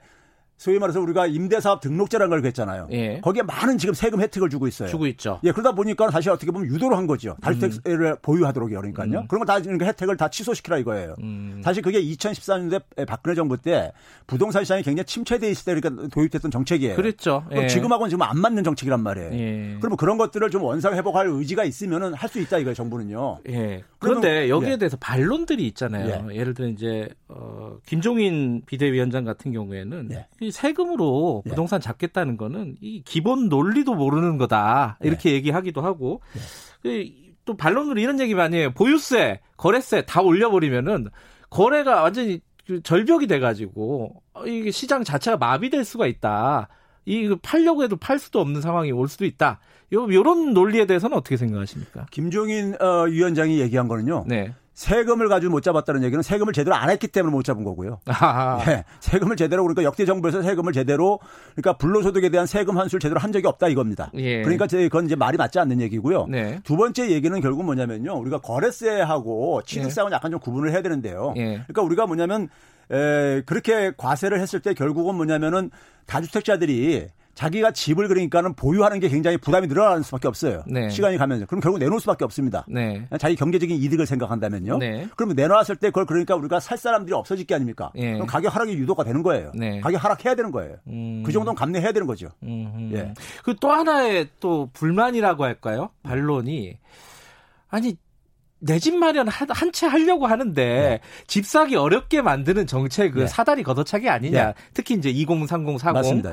소위 말해서 우리가 임대사업 등록제라는 걸 그랬잖아요. 예. 거기에 많은 지금 세금 혜택을 주고 있어요. 주고 있죠. 예, 그러다 보니까 다시 어떻게 보면 유도를 한 거죠. 음. 다주택을 보유하도록요. 그러니까요. 그런 거다 그러니까 혜택을 다 취소시키라 이거예요. 음. 사실 그게 2014년도에 박근혜 정부 때 부동산 시장이 굉장히 침체돼 있을 때 그러니까 도입됐던 정책이에요. 그랬죠. 그럼 예. 지금하고는 지금 안 맞는 정책이란 말이에요. 예. 그러면 그런 것들을 좀 원상 회복할 의지가 있으면은 할 수 있다 이거예요, 정부는요. 예. 그런데 여기에 예. 대해서 반론들이 있잖아요. 예. 를 들어 이제 어, 김종인 비대위원장 같은 경우에는 예. 이 세금으로 예. 부동산 잡겠다는 거는 이 기본 논리도 모르는 거다 예. 이렇게 얘기하기도 하고 이- 또 반론으로 이런 얘기 많이 해요. 보유세, 거래세 다 올려버리면은 거래가 완전히 그 절벽이 돼가지고 어, 이게 시장 자체가 마비될 수가 있다. 이 팔려고 해도 팔 수도 없는 상황이 올 수도 있다. 요 요런 논리에 대해서는 어떻게 생각하십니까? 김종인 어, 위원장이 얘기한 거는요. 네. 세금을 가지고 못 잡았다는 얘기는 세금을 제대로 안 했기 때문에 못 잡은 거고요. 예, 세금을 제대로 그러니까 역대 정부에서 세금을 제대로 그러니까 불로소득에 대한 세금 환수를 제대로 한 적이 없다 이겁니다. 예. 그러니까 제- 그건 이제 말이 맞지 않는 얘기고요. 네. 두 번째 얘기는 결국 뭐냐면요. 우리가 거래세하고 취득세하고는 약간 좀 구분을 해야 되는데요. 예. 그러니까 우리가 뭐냐면 에, 그렇게 과세를 했을 때 결국은 뭐냐면은 다주택자들이 자기가 집을 그러니까는 보유하는 게 굉장히 부담이 늘어나는 수밖에 없어요. 네. 시간이 가면서. 그럼 결국 내놓을 수밖에 없습니다. 네. 자기 경제적인 이득을 생각한다면요. 네. 그러면 내놓았을 때 그걸 그러니까 우리가 살 사람들이 없어질 게 아닙니까? 예. 그럼 가격 하락이 유도가 되는 거예요. 네. 가격 하락해야 되는 거예요. 음. 그 정도는 감내해야 되는 거죠. 음흠. 예. 그 또 하나의 또 불만이라고 할까요? 반론이 아니 내집 마련 한 채 하려고 하는데 집 사기 어렵게 만드는 정책은 네. 사다리 걷어차기 아니냐. 네. 특히 이제 2030, 40. 맞습니다.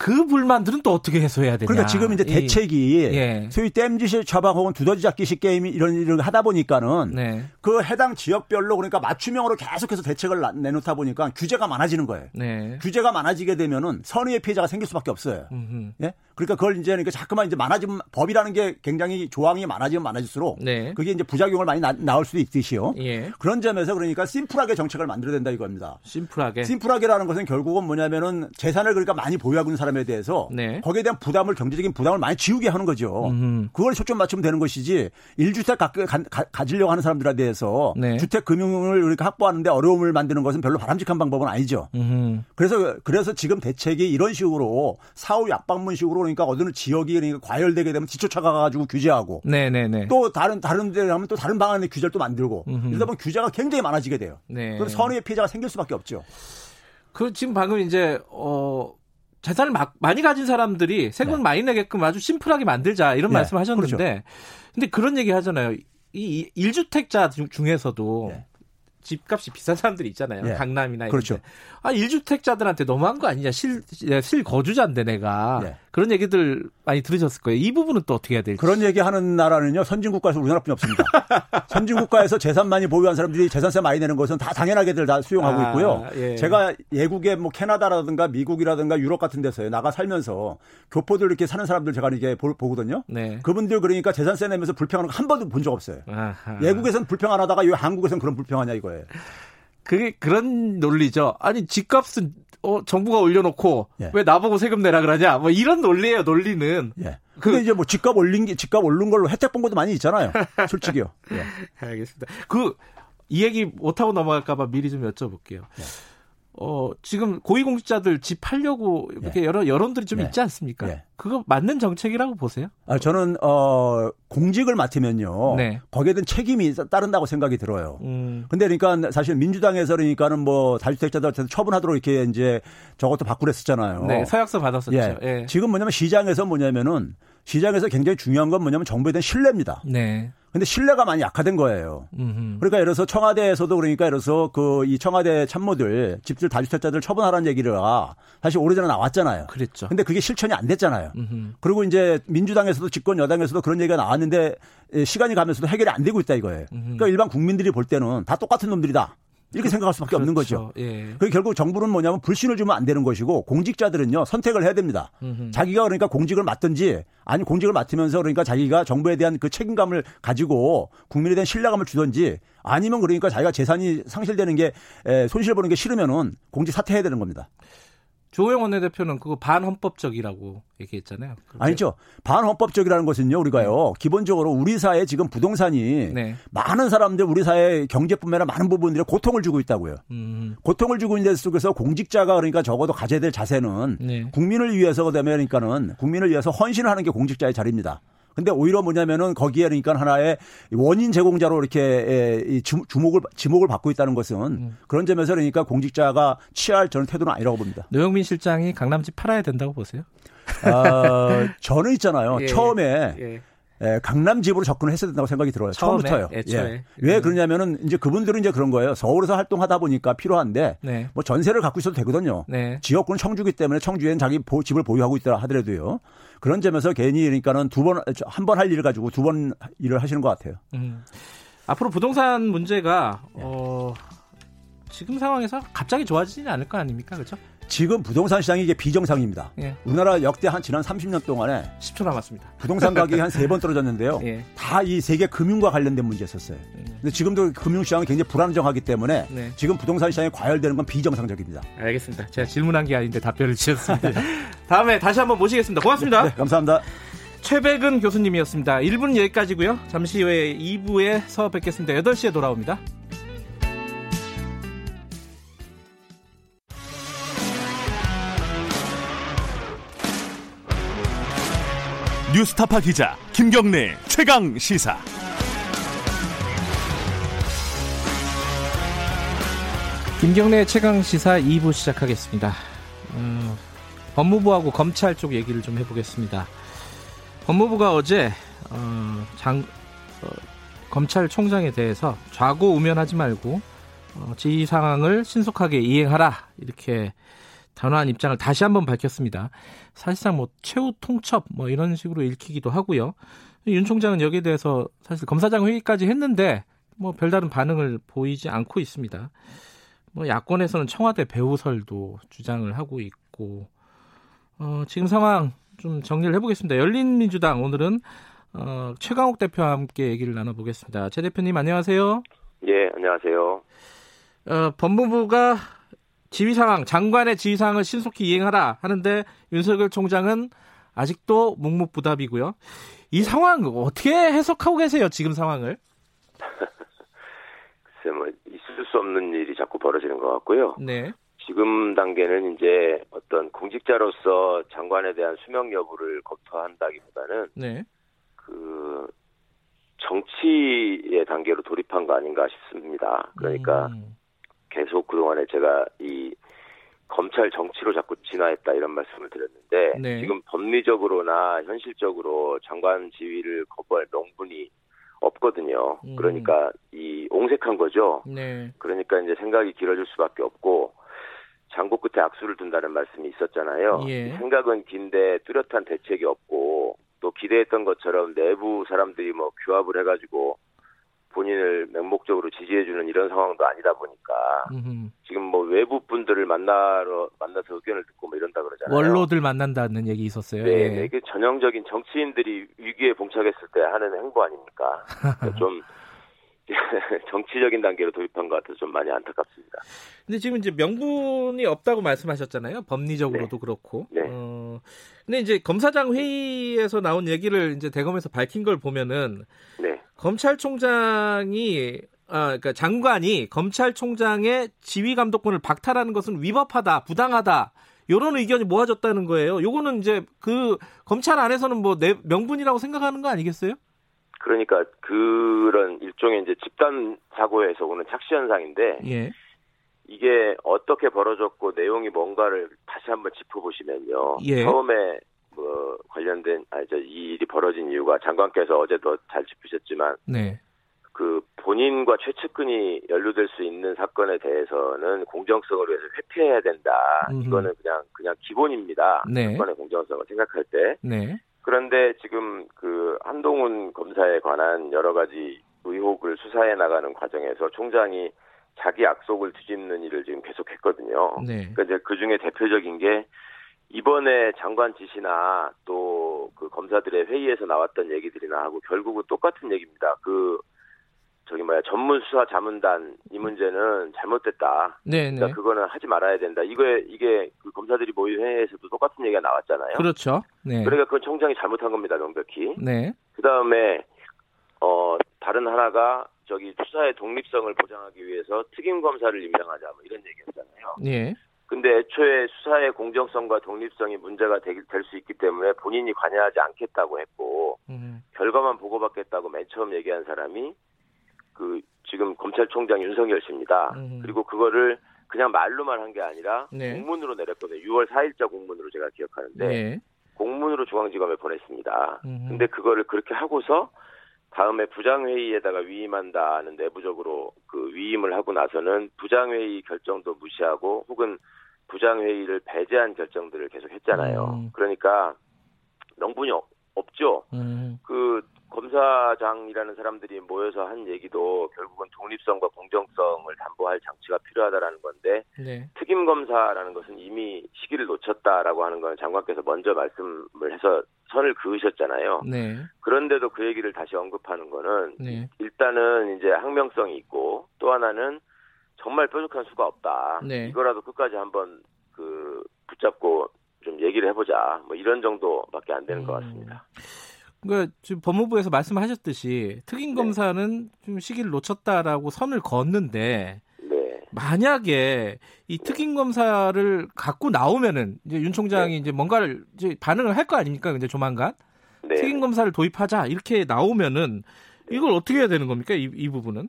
예. 그 불만들은 또 어떻게 해소해야 되냐. 그러니까 지금 이제 이- 대책이 예. 소위 땜짓이 처방 혹은 두더지 잡기식 게임 이런 일을 하다 보니까는 네. 그 해당 지역별로 그러니까 맞춤형으로 계속해서 대책을 나- 내놓다 보니까 규제가 많아지는 거예요. 네. 규제가 많아지게 되면은 선의의 피해자가 생길 수밖에 없어요. 음흠. 예? 그러니까 그걸 이제 그러니까 자꾸만 이제 많아지면 법이라는 게 굉장히 조항이 많아지면 많아질수록 네. 그게 이제 부작용을 많이 나, 나올 수도 있듯이요. 예. 그런 점에서 그러니까 심플하게 정책을 만들어야 된다 이겁니다. 심플하게. 심플하게라는 것은 결국은 뭐냐면은 재산을 그러니까 많이 보유하고 있는 사람 에 대해서 네. 거기에 대한 부담을 경제적인 부담을 많이 지우게 하는 거죠. 음흠. 그걸 초점 맞추면 되는 것이지 1주택 가, 가, 가지려고 하는 사람들에 대해서 네. 주택 금융을 우리가 확보하는데 어려움을 만드는 것은 별로 바람직한 방법은 아니죠. 음흠. 그래서 그래서 지금 대책이 이런 식으로 사후 약방문 식으로 그러니까 어느 지역이 그러니까 과열되게 되면 뒤쫓아가 가지고 규제하고 네네네. 또 다른 다른 데 가면 또 다른 방안의 규제를 또 만들고 이러다 보면 규제가 굉장히 많아지게 돼요. 네. 그럼 선의의 피해자가 생길 수밖에 없죠. 그 지금 방금 이제 어 재산을 막 많이 가진 사람들이 세금을 네. 많이 내게끔 아주 심플하게 만들자 이런 네, 말씀을 하셨는데 그렇죠. 근데 그런 얘기 하잖아요. 이 1주택자 중에서도 네. 집값이 비싼 사람들이 있잖아요. 네. 강남이나 이런 그렇죠. 데. 아, 1주택자들한테 너무한 거 아니냐. 실, 예, 실거주자인데 내가. 네. 그런 얘기들 많이 들으셨을 거예요. 이 부분은 또 어떻게 해야 될지. 그런 얘기 하는 나라는요, 선진국가에서 우리나라뿐이 없습니다. [LAUGHS] 선진국가에서 재산 많이 보유한 사람들이 재산세 많이 내는 것은 다 당연하게들 다 수용하고 아, 있고요. 예. 제가 예국의 뭐 캐나다라든가 미국이라든가 유럽 같은 데서 나가 살면서 교포들 이렇게 사는 사람들 제가 이게 보, 보거든요. 네. 그분들 그러니까 재산세 내면서 불평하는 거 한 번도 본 적 없어요. 아하. 예국에서는 불평 안 하다가 왜 한국에서는 그런 불평하냐 이거 예요. 그게 그런 논리죠. 아니, 집값은 어, 정부가 올려놓고 예. 왜 나보고 세금 내라 그러냐. 뭐 이런 논리예요, 논리는. 예. 그- 근데 이제 뭐 집값 올린 게 집값 오른 걸로 혜택 본 것도 많이 있잖아요. [LAUGHS] 솔직히요. 예. 알겠습니다. 그, 이 얘기 못 하고 넘어갈까봐 미리 좀 여쭤볼게요. 네. 어, 지금 고위공직자들 집 팔려고 이렇게 여러 여론들이 좀 네. 있지 않습니까? 네. 그거 맞는 정책이라고 보세요? 아, 저는 어 공직을 맡으면요. 네. 거기에 대한 책임이 따른다고 생각이 들어요. 음, 근데 그러니까 사실 민주당에서 그러니까는 뭐 다주택자들한테 처분하도록 이렇게 이제 저것도 바꾸랬었잖아요. 네, 서약서 받았었죠. 예. 예. 지금 뭐냐면 시장에서 뭐냐면은 시장에서 굉장히 중요한 건 뭐냐면 정부에 대한 신뢰입니다. 네. 근데 신뢰가 많이 약화된 거예요. 음흠. 그러니까 예를 들어서 청와대에서도 그러니까 예를 들어서 그 이 청와대 참모들 집들 다주택자들 처분하라는 얘기가 사실 오래전에 나왔잖아요. 그랬죠. 근데 그게 실천이 안 됐잖아요. 음흠. 그리고 이제 민주당에서도 집권 여당에서도 그런 얘기가 나왔는데 예, 시간이 가면서도 해결이 안 되고 있다 이거예요. 그러니까 일반 국민들이 볼 때는 다 똑같은 놈들이다. 이렇게 생각할 수밖에 없는 거죠. 그렇죠. 예. 그 결국 정부는 뭐냐면 불신을 주면 안 되는 것이고 공직자들은요 선택을 해야 됩니다. 음흠. 자기가 그러니까 공직을 맡든지 아니 공직을 맡으면서 그러니까 자기가 정부에 대한 그 책임감을 가지고 국민에 대한 신뢰감을 주든지 아니면 그러니까 자기가 재산이 상실되는 게 에, 손실 보는 게 싫으면은 공직 사퇴해야 되는 겁니다. 조호영 원내대표는 그거 반헌법적이라고 얘기했잖아요. 그렇게- 아니죠. 반헌법적이라는 것은요, 우리가요, 기본적으로 우리 사회 지금 부동산이 네. 많은 사람들 우리 사회 경제뿐만 아니라 많은 부분들이 고통을 주고 있다고요. 음, 고통을 주고 있는 데 속에서 공직자가 그러니까 적어도 가져야 될 자세는 네. 국민을 위해서가 되면 그러니까는 국민을 위해서 헌신을 하는 게 공직자의 자리입니다. 근데 오히려 뭐냐면은 거기에 그러니까 하나의 원인 제공자로 이렇게 주- 주목을 지목을 받고 있다는 것은 음. 그런 점에서 그러니까 공직자가 취할 저는 태도는 아니라고 봅니다. 노영민 실장이 강남집 팔아야 된다고 보세요? 아, [LAUGHS] 저는 있잖아요. 예. 처음에 예. 에, 강남 집으로 접근을 했어야 된다고 생각이 들어요. 처음에? 처음부터요. 애초에. 예. 왜 그러냐면은 이제 그분들은 이제 그런 거예요. 서울에서 활동하다 보니까 필요한데 네. 뭐 전세를 갖고 있어도 되거든요. 네. 지역구는 청주기 때문에 청주에는 자기 보- 집을 보유하고 있다 하더라도요. 그런 점에서 괜히 그러니까는 두 번, 한 번 할 일을 가지고 두 번 일을 하시는 것 같아요. 음. 앞으로 부동산 문제가 어, 지금 상황에서 갑자기 좋아지지는 않을 거 아닙니까? 그렇죠? 지금 부동산 시장이 이게 비정상입니다. 예. 우리나라 역대 한 지난 30년 동안에 10초 남았습니다. 부동산 가격이 [LAUGHS] 한 세 번 떨어졌는데요. 예. 다이 세계 금융과 관련된 문제였었어요. 근데 지금도 금융 시장은 굉장히 불안정하기 때문에 네. 지금 부동산 시장이 과열되는 건 비정상적입니다. 알겠습니다. 제가 질문한 게 아닌데 답변을 주셨습니다. [LAUGHS] 다음에 다시 한번 모시겠습니다. 고맙습니다. 네, 감사합니다. 최백은 교수님이었습니다. 1부는 여기까지고요. 잠시 후에 2부에서 뵙겠습니다. 8시에 돌아옵니다. 뉴스타파 기자 김경래 최강 시사. 김경래 최강 시사 2부 시작하겠습니다. 음, 법무부하고 검찰 쪽 얘기를 좀 해보겠습니다. 법무부가 어제 어, 장, 어, 검찰총장에 대해서 좌고우면하지 말고 어, 지휘 상황을 신속하게 이행하라 이렇게 단호한 입장을 다시 한번 밝혔습니다. 사실상 뭐 최후 통첩 뭐 이런 식으로 읽히기도 하고요. 윤 총장은 여기에 대해서 사실 검사장 회의까지 했는데 뭐 별다른 반응을 보이지 않고 있습니다. 뭐 야권에서는 청와대 배우설도 주장을 하고 있고 어, 지금 상황 좀 정리를 해보겠습니다. 열린민주당 오늘은 어, 최강욱 대표와 함께 얘기를 나눠보겠습니다. 최 대표님 안녕하세요. 예, 안녕하세요. 어, 법무부가 지휘 상황, 장관의 지휘 상황을 신속히 이행하라 하는데 윤석열 총장은 아직도 묵묵부답이고요. 이 상황 어떻게 해석하고 계세요? 지금 상황을? [LAUGHS] 글쎄 뭐 있을 수 없는 일이 자꾸 벌어지는 것 같고요. 네. 지금 단계는 이제 어떤 공직자로서 장관에 대한 수명 여부를 검토한다기보다는 네. 그 정치의 단계로 돌입한 거 아닌가 싶습니다. 그러니까 음, 계속 그동안에 제가 이 검찰 정치로 자꾸 진화했다 이런 말씀을 드렸는데 네. 지금 법리적으로나 현실적으로 장관 지위를 거부할 명분이 없거든요. 음. 그러니까 이 옹색한 거죠. 네. 그러니까 이제 생각이 길어질 수밖에 없고 장고 끝에 악수를 둔다는 말씀이 있었잖아요. 예. 생각은 긴데 뚜렷한 대책이 없고 또 기대했던 것처럼 내부 사람들이 뭐 규합을 해가지고 본인을 맹목적으로 지지해주는 이런 상황도 아니다 보니까 음흠. 지금 뭐 외부 분들을 만나러 만나서 의견을 듣고 뭐 이런다 그러잖아요. 원로들 만난다는 얘기 있었어요. 네, 예. 네, 이게 전형적인 정치인들이 위기에 봉착했을 때 하는 행보 아닙니까? [LAUGHS] 좀 [LAUGHS] 정치적인 단계로 도입한 것 같아서 좀 많이 안타깝습니다. 근데 지금 이제 명분이 없다고 말씀하셨잖아요. 법리적으로도 그렇고. 네. 어, 근데 이제 검사장 회의에서 나온 얘기를 이제 대검에서 밝힌 걸 보면은 네, 검찰총장이 아, 그러니까 장관이 검찰총장의 지휘 감독권을 박탈하는 것은 위법하다, 부당하다. 이런 의견이 모아졌다는 거예요. 요거는 이제 그 검찰 안에서는 뭐 내, 명분이라고 생각하는 거 아니겠어요? 그러니까 그런 일종의 이제 집단 사고에서 오는 착시 현상인데 예. 이게 어떻게 벌어졌고 내용이 뭔가를 다시 한번 짚어보시면요. 예. 처음에 뭐 관련된 아저이 일이 벌어진 이유가 장관께서 어제도 잘 짚으셨지만 네. 그 본인과 최측근이 연루될 수 있는 사건에 대해서는 공정성을 위해서 회피해야 된다. 음흠. 이거는 그냥 그냥 기본입니다. 네. 사건의 공정성을 생각할 때. 네. 그런데 지금 그 한동훈 검사에 관한 여러 가지 의혹을 수사해 나가는 과정에서 총장이 자기 약속을 뒤집는 일을 지금 계속했거든요. 네. 그러니까 이제 그 중에 대표적인 게 이번에 장관 지시나 또 그 검사들의 회의에서 나왔던 얘기들이나 하고 결국은 똑같은 얘기입니다. 그 저기 뭐야 전문 수사 자문단 이 문제는 잘못됐다. 네, 네. 그러니까 그거는 하지 말아야 된다. 이거에 이게 그 검사들이 모인 회의에서도 똑같은 얘기가 나왔잖아요. 그렇죠. 네. 그러니까 그건 총장이 잘못한 겁니다, 명백히. 네. 그 다음에 어 다른 하나가 저기 수사의 독립성을 보장하기 위해서 특임 검사를 임명하자 뭐 이런 얘기였잖아요. 예. 근데 애초에 수사의 공정성과 독립성이 문제가 될 수 있기 때문에 본인이 관여하지 않겠다고 했고 음. 결과만 보고받겠다고 맨 처음 얘기한 사람이 그 지금 검찰총장 윤석열 씨입니다. 음. 그리고 그거를 그냥 말로만 한 게 아니라 네. 공문으로 내렸거든요. 6월 4일자 공문으로 제가 기억하는데 네. 공문으로 중앙지검에 보냈습니다. 음. 근데 그거를 그렇게 하고서 다음에 부장회의에다가 위임한다는 내부적으로 그 위임을 하고 나서는 부장회의 결정도 무시하고 혹은 부장회의를 배제한 결정들을 계속 했잖아요. 음. 그러니까 명분이 없- 없죠. 음. 그 검사장이라는 사람들이 모여서 한 얘기도 결국은 독립성과 공정성을 담보할 장치가 필요하다라는 건데 네. 특임 검사라는 것은 이미 시기를 놓쳤다라고 하는 건 장관께서 먼저 말씀을 해서 선을 그으셨잖아요. 네. 그런데도 그 얘기를 다시 언급하는 거는 네. 일단은 이제 항명성이 있고 또 하나는 정말 뾰족한 수가 없다. 네. 이거라도 끝까지 한번 그 붙잡고 좀 얘기를 해보자. 뭐 이런 정도밖에 안 되는 것 음. 같습니다. 그러니까 지금 법무부에서 말씀하셨듯이 특임 네. 검사는 좀 시기를 놓쳤다라고 선을 그었는데 네. 만약에 이 특임 검사를 갖고 나오면은 이제 윤 총장이 이제 뭔가를 이제 반응을 할 거 아닙니까? 이제 조만간 네. 특임 검사를 도입하자 이렇게 나오면은 이걸 어떻게 해야 되는 겁니까? 이, 이 부분은?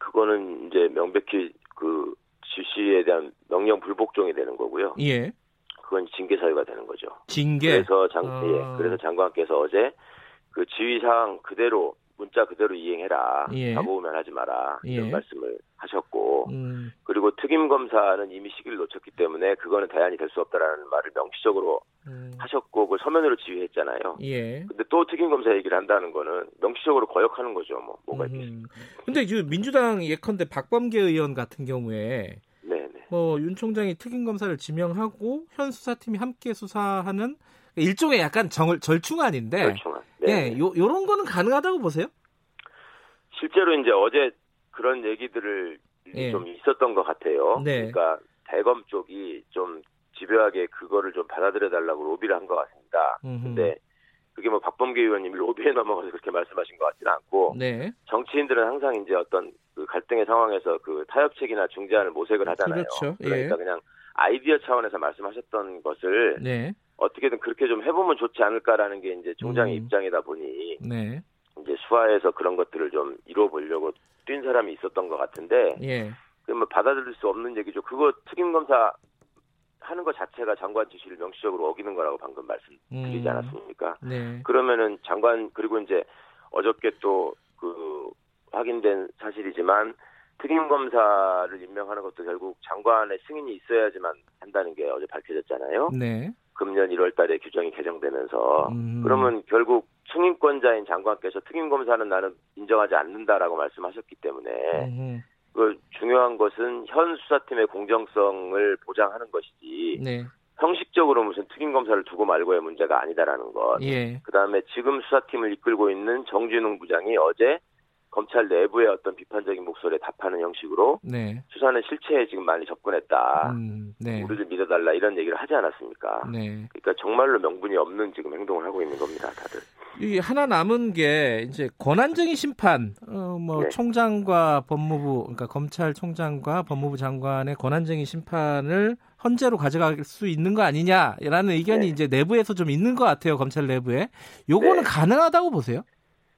그거는 이제 명백히 그 지시에 대한 명령 불복종이 되는 거고요. 예. 그건 징계 사유가 되는 거죠. 징계. 그래서 장 어. 예, 그래서 장관께서 어제 그 지휘 사항 그대로 문자 그대로 이행해라. 예. 가보면 하지 마라. 이런 예. 말씀을 하셨고 음, 그리고 특임 검사는 이미 시기를 놓쳤기 때문에 그거는 대안이 될 수 없다라는 말을 명시적으로 음, 하셨고 그걸 서면으로 지휘했잖아요. 예. 근데 또 특임 검사 얘기를 한다는 거는 명시적으로 거역하는 거죠. 뭐 뭐가 있겠습니까? 음. 근데 그 민주당 예컨대 박범계 의원 같은 경우에 네, 네. 뭐윤 총장이 특임 검사를 지명하고 현 수사팀이 함께 수사하는 일종의 약간 정, 절충안인데. 절충안. 네. 예, 요, 요런 거는 가능하다고 보세요? 실제로 이제 어제 그런 얘기들을 예. 좀 있었던 것 같아요. 네. 그러니까 대검 쪽이 좀 집요하게 그거를 좀 받아들여 달라고 로비를 한 것 같습니다. 음흠. 근데 그게 뭐 박범계 의원님이 로비에 넘어가서 그렇게 말씀하신 것 같지는 않고 네. 정치인들은 항상 이제 어떤 그 갈등의 상황에서 그 타협책이나 중재안을 모색을 하잖아요. 그렇죠. 예. 그러니까 그냥 아이디어 차원에서 말씀하셨던 것을 네. 어떻게든 그렇게 좀 해보면 좋지 않을까라는 게 이제 총장의 음. 입장이다 보니 네. 이제 수화에서 그런 것들을 좀 이뤄보려고 뛴 사람이 있었던 것 같은데 예. 그러면 받아들일 수 없는 얘기죠. 그거 특임 검사 하는 것 자체가 장관 지시를 명시적으로 어기는 거라고 방금 말씀드리지 음. 않았습니까? 네. 그러면은 장관 그리고 이제 어저께 또 그 확인된 사실이지만 특임 검사를 임명하는 것도 결국 장관의 승인이 있어야지만 한다는 게 어제 밝혀졌잖아요. 네. 금년 1월 달에 규정이 개정되면서 음. 그러면 결국 승인권자인 장관께서 특임 검사는 나는 인정하지 않는다라고 말씀하셨기 때문에 음흠. 그 중요한 것은 현 수사팀의 공정성을 보장하는 것이지 네. 형식적으로 무슨 특임 검사를 두고 말고의 문제가 아니다라는 것. 예. 그 다음에 지금 수사팀을 이끌고 있는 정진웅 부장이 어제 검찰 내부의 어떤 비판적인 목소리에 답하는 형식으로 네. 수사는 실체에 지금 많이 접근했다. 음, 네. 우리를 믿어달라 이런 얘기를 하지 않았습니까? 네. 그러니까 정말로 명분이 없는 지금 행동을 하고 있는 겁니다, 다들. 이 하나 남은 게 이제 권한쟁의 심판, 어, 뭐 네. 총장과 법무부, 그러니까 검찰총장과 법무부 장관의 권한쟁의 심판을 헌재로 가져갈 수 있는 거 아니냐라는 의견이 네. 이제 내부에서 좀 있는 것 같아요 검찰 내부에. 요거는 네. 가능하다고 보세요?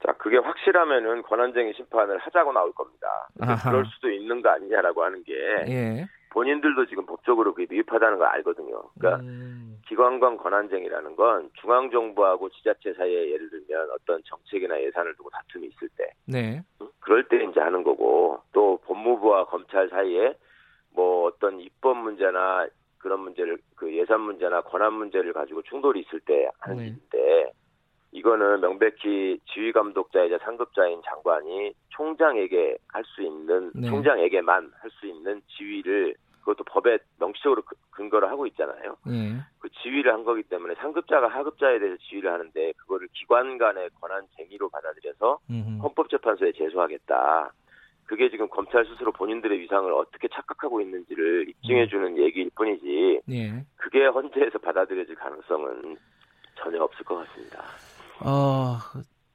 자, 그게 확실하면은 권한쟁의 심판을 하자고 나올 겁니다. 그럴 수도 있는 거 아니냐라고 하는 게 예. 본인들도 지금 법적으로 그게 미흡하다는 걸 알거든요. 그러니까 음, 기관간 권한쟁의라는 건 중앙 정부하고 지자체 사이에 예를 들면 어떤 정책이나 예산을 두고 다툼이 있을 때 네. 응? 그럴 때 이제 하는 거고 또 법무부와 검찰 사이에 뭐 어떤 입법 문제나 그런 문제를 그 예산 문제나 권한 문제를 가지고 충돌이 있을 때 하는 네. 일인데 이거는 명백히 지휘 감독자이자 상급자인 장관이 총장에게 할 수 있는 네. 총장에게만 할 수 있는 지휘를 그것도 법에 명시적으로 그- 근거를 하고 있잖아요. 예. 그 지휘를 한 거기 때문에 상급자가 하급자에 대해서 지휘를 하는데 그거를 기관 간의 권한 쟁의로 받아들여서 음흠. 헌법재판소에 제소하겠다. 그게 지금 검찰 스스로 본인들의 위상을 어떻게 착각하고 있는지를 입증해주는 얘기일 뿐이지 예. 그게 헌재에서 받아들여질 가능성은 전혀 없을 것 같습니다. 어,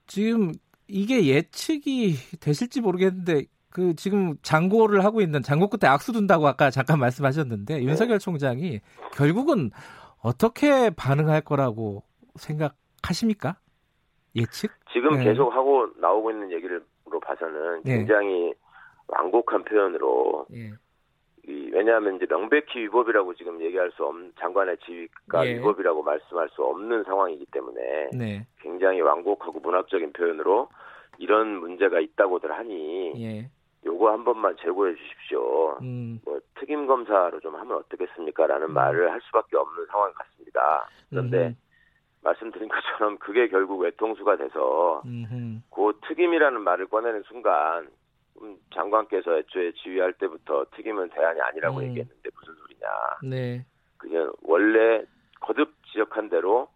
지금 이게 예측이 되실지 모르겠는데 그 지금 장고를 하고 있는 장고 끝에 악수 둔다고 아까 잠깐 말씀하셨는데 윤석열 총장이 결국은 어떻게 반응할 거라고 생각하십니까? 예측? 지금 네. 계속 하고 나오고 있는 얘기로 봐서는 네. 굉장히 완곡한 표현으로 예. 이, 왜냐하면 이제 명백히 위법이라고 지금 얘기할 수 없는 장관의 지위가 예. 위법이라고 말씀할 수 없는 상황이기 때문에 네. 굉장히 완곡하고 문학적인 표현으로 이런 문제가 있다고들 하니 예. 요거 한 번만 제고해 주십시오. 음. 뭐 특임 검사로 좀 하면 어떻겠습니까라는 음. 말을 할 수밖에 없는 상황 같습니다. 그런데 음흠. 말씀드린 것처럼 그게 결국 외통수가 돼서 음흠. 그 특임이라는 말을 꺼내는 순간 음, 장관께서 애초에 지휘할 때부터 특임은 대안이 아니라고 음. 얘기했는데 무슨 소리냐. 네. 그냥 원래 거듭 지적한 대로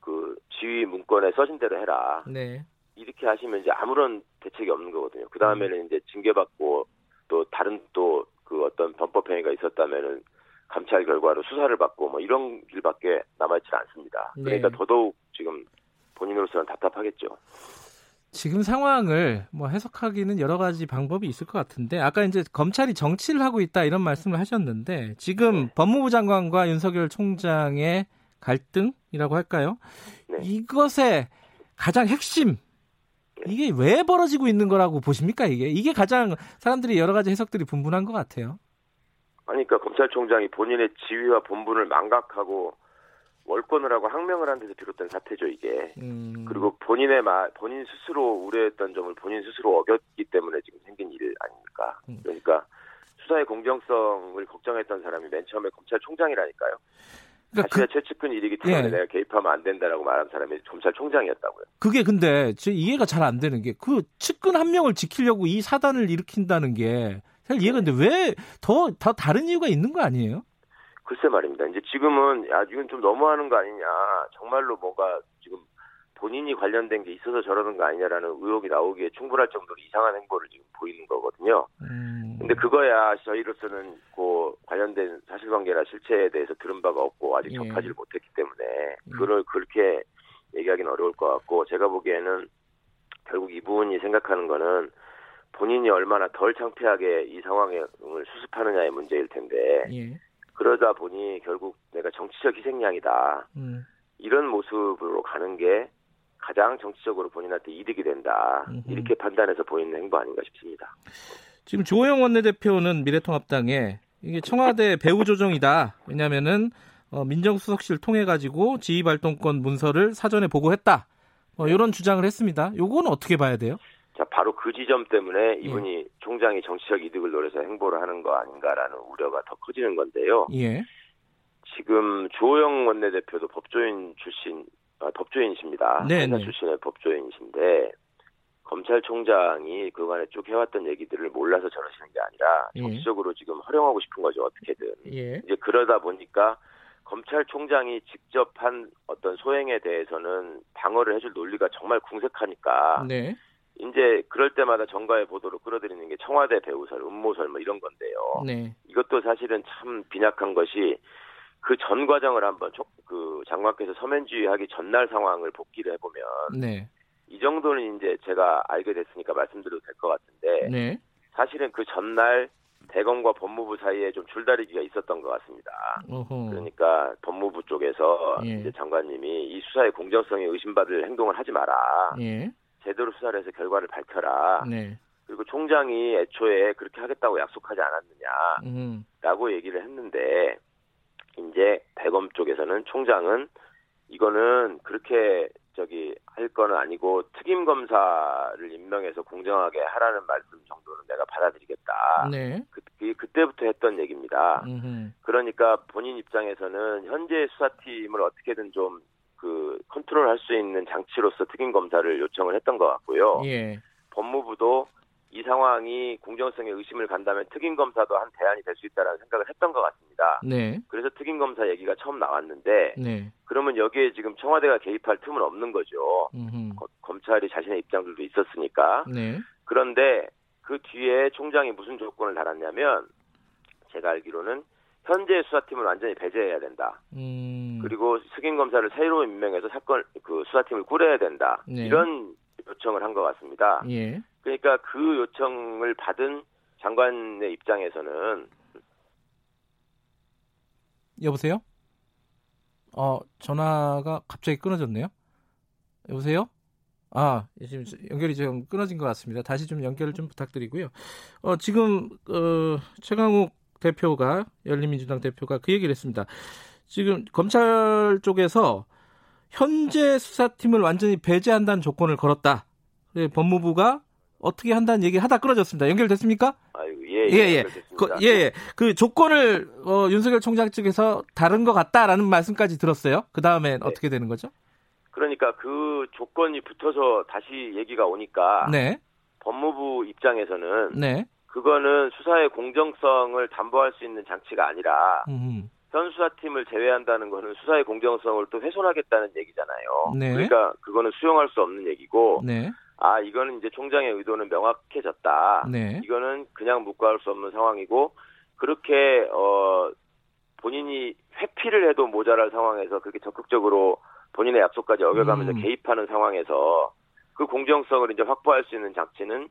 그 지휘 문건에 써진 대로 해라. 네. 이렇게 하시면 이제 아무런 대책이 없는 거거든요. 그 다음에는 이제 징계받고 또 다른 또 그 어떤 범법 행위가 있었다면은 감찰 결과로 수사를 받고 뭐 이런 길밖에 남아있지 않습니다. 그러니까 네. 더더욱 지금 본인으로서는 답답하겠죠. 지금 상황을 뭐 해석하기는 여러 가지 방법이 있을 것 같은데 아까 이제 검찰이 정치를 하고 있다 이런 말씀을 하셨는데 지금 법무부 장관과 윤석열 총장의 갈등이라고 할까요? 네. 이것의 가장 핵심 이게 왜 벌어지고 있는 거라고 보십니까 이게 이게 가장 사람들이 여러 가지 해석들이 분분한 것 같아요. 아니, 그러니까 검찰총장이 본인의 지위와 본분을 망각하고 월권을 하고 항명을 한 데서 비롯된 사태죠, 이게. 음, 그리고 본인의 말, 본인 스스로 우려했던 점을 본인 스스로 어겼기 때문에 지금 생긴 일 아닙니까? 음. 그러니까 수사의 공정성을 걱정했던 사람이 맨 처음에 검찰총장이라니까요. 그러니까 자신의 그, 최측근 일이기 때문에 예. 내가 개입하면 안 된다라고 말한 사람이 검찰총장이었다고요. 그게 근데 저 이해가 잘 안 되는 게 그 측근 한 명을 지키려고 이 사단을 일으킨다는 게 사실 이해가 안 돼. 왜더 더 다른 이유가 있는 거 아니에요? 글쎄 말입니다. 이제 지금은 야 이건 좀 너무하는 거 아니냐. 정말로 뭔가 지금 본인이 관련된 게 있어서 저러는 거 아니냐라는 의혹이 나오기에 충분할 정도로 이상한 행보를 지금 보이는 거거든요. 음. 근데 그거야 저희로서는 그 관련된 사실관계나 실체에 대해서 들은 바가 없고 아직 예. 접하지를 못했기 때문에 그걸 그렇게 얘기하기는 어려울 것 같고 제가 보기에는 결국 이분이 생각하는 거는 본인이 얼마나 덜 창피하게 이 상황을 수습하느냐의 문제일 텐데 예. 그러다 보니 결국 내가 정치적 희생양이다 음. 이런 모습으로 가는 게 가장 정치적으로 본인한테 이득이 된다 음흠. 이렇게 판단해서 보이는 행보 아닌가 싶습니다. 지금 조호영 원내대표는 미래통합당에 이게 청와대 배후 조정이다. 왜냐면은 어, 민정수석실 통해 가지고 지휘 발동권 문서를 사전에 보고했다. 뭐 이런 주장을 했습니다. 요거는 어떻게 봐야 돼요? 자, 바로 그 지점 때문에 이분이 총장이 정치적 이득을 노려서 행보를 하는 거 아닌가라는 우려가 더 커지는 건데요. 예. 지금 주호영 원내대표도 법조인 출신, 아, 법조인이십니다. 네, 네. 출신의 법조인이신데 검찰총장이 그간에 쭉 해왔던 얘기들을 몰라서 저러시는 게 아니라 예. 정치적으로 지금 활용하고 싶은 거죠 어떻게든. 예. 이제 그러다 보니까 검찰총장이 직접 한 어떤 소행에 대해서는 방어를 해줄 논리가 정말 궁색하니까 네. 이제 그럴 때마다 정가의 보도로 끌어들이는 게 청와대 배우설, 음모설 뭐 이런 건데요. 네. 이것도 사실은 참 빈약한 것이 그 전 과정을 한번 조- 그 장관께서 서면주의하기 전날 상황을 복기를 해보면 네. 이 정도는 이제 제가 알게 됐으니까 말씀드려도 될 것 같은데 네. 사실은 그 전날 대검과 법무부 사이에 좀 줄다리기가 있었던 것 같습니다. 어허. 그러니까 법무부 쪽에서 예. 이제 장관님이 이 수사의 공정성에 의심받을 행동을 하지 마라. 예. 제대로 수사를 해서 결과를 밝혀라. 네. 그리고 총장이 애초에 그렇게 하겠다고 약속하지 않았느냐라고 음. 얘기를 했는데 이제 대검 쪽에서는 총장은 이거는 그렇게 저기 할 거는 아니고 특임 검사를 임명해서 공정하게 하라는 말씀 정도는 내가 받아들이겠다. 네. 그, 그 그때부터 했던 얘기입니다. 음흠. 그러니까 본인 입장에서는 현재 수사팀을 어떻게든 좀 그 컨트롤할 수 있는 장치로서 특임 검사를 요청을 했던 것 같고요. 예. 법무부도 이 상황이 공정성에 의심을 간다면 특임 검사도 한 대안이 될 수 있다라는 생각을 했던 것 같습니다. 네. 그래서 특임 검사 얘기가 처음 나왔는데 네. 그러면 여기에 지금 청와대가 개입할 틈은 없는 거죠. 거- 검찰이 자신의 입장들도 있었으니까. 네. 그런데 그 뒤에 총장이 무슨 조건을 달았냐면 제가 알기로는 현재 수사팀을 완전히 배제해야 된다. 음. 그리고 특임 검사를 새로 임명해서 사건 그 수사팀을 꾸려야 된다. 네. 이런 요청을 한 것 같습니다. 예. 그러니까 그 요청을 받은 장관의 입장에서는 여보세요? 어, 전화가 갑자기 끊어졌네요. 여보세요? 아, 지금 연결이 좀 끊어진 것 같습니다. 다시 좀 연결을 좀 부탁드리고요. 어, 지금, 어, 최강욱 대표가, 열린민주당 대표가 그 얘기를 했습니다. 지금 검찰 쪽에서 현재 수사팀을 완전히 배제한다는 조건을 걸었다. 법무부가 어떻게 한다는 얘기 하다 끊어졌습니다. 연결됐습니까? 예, 예, 예. 연결됐습니다. 그, 예, 예. 그 조건을 어, 윤석열 총장 측에서 다른 것 같다라는 말씀까지 들었어요. 그 다음에 어떻게 되는 거죠? 그러니까 그 조건이 붙어서 다시 얘기가 오니까 네, 법무부 입장에서는 네. 그거는 수사의 공정성을 담보할 수 있는 장치가 아니라 음, 현 수사팀을 제외한다는 거는 수사의 공정성을 또 훼손하겠다는 얘기잖아요. 네. 그러니까 그거는 수용할 수 없는 얘기고 네, 아 이거는 이제 총장의 의도는 명확해졌다. 네. 이거는 그냥 묵과할 수 없는 상황이고 그렇게 어 본인이 회피를 해도 모자랄 상황에서 그렇게 적극적으로 본인의 약속까지 어겨가면서 음. 개입하는 상황에서 그 공정성을 이제 확보할 수 있는 장치는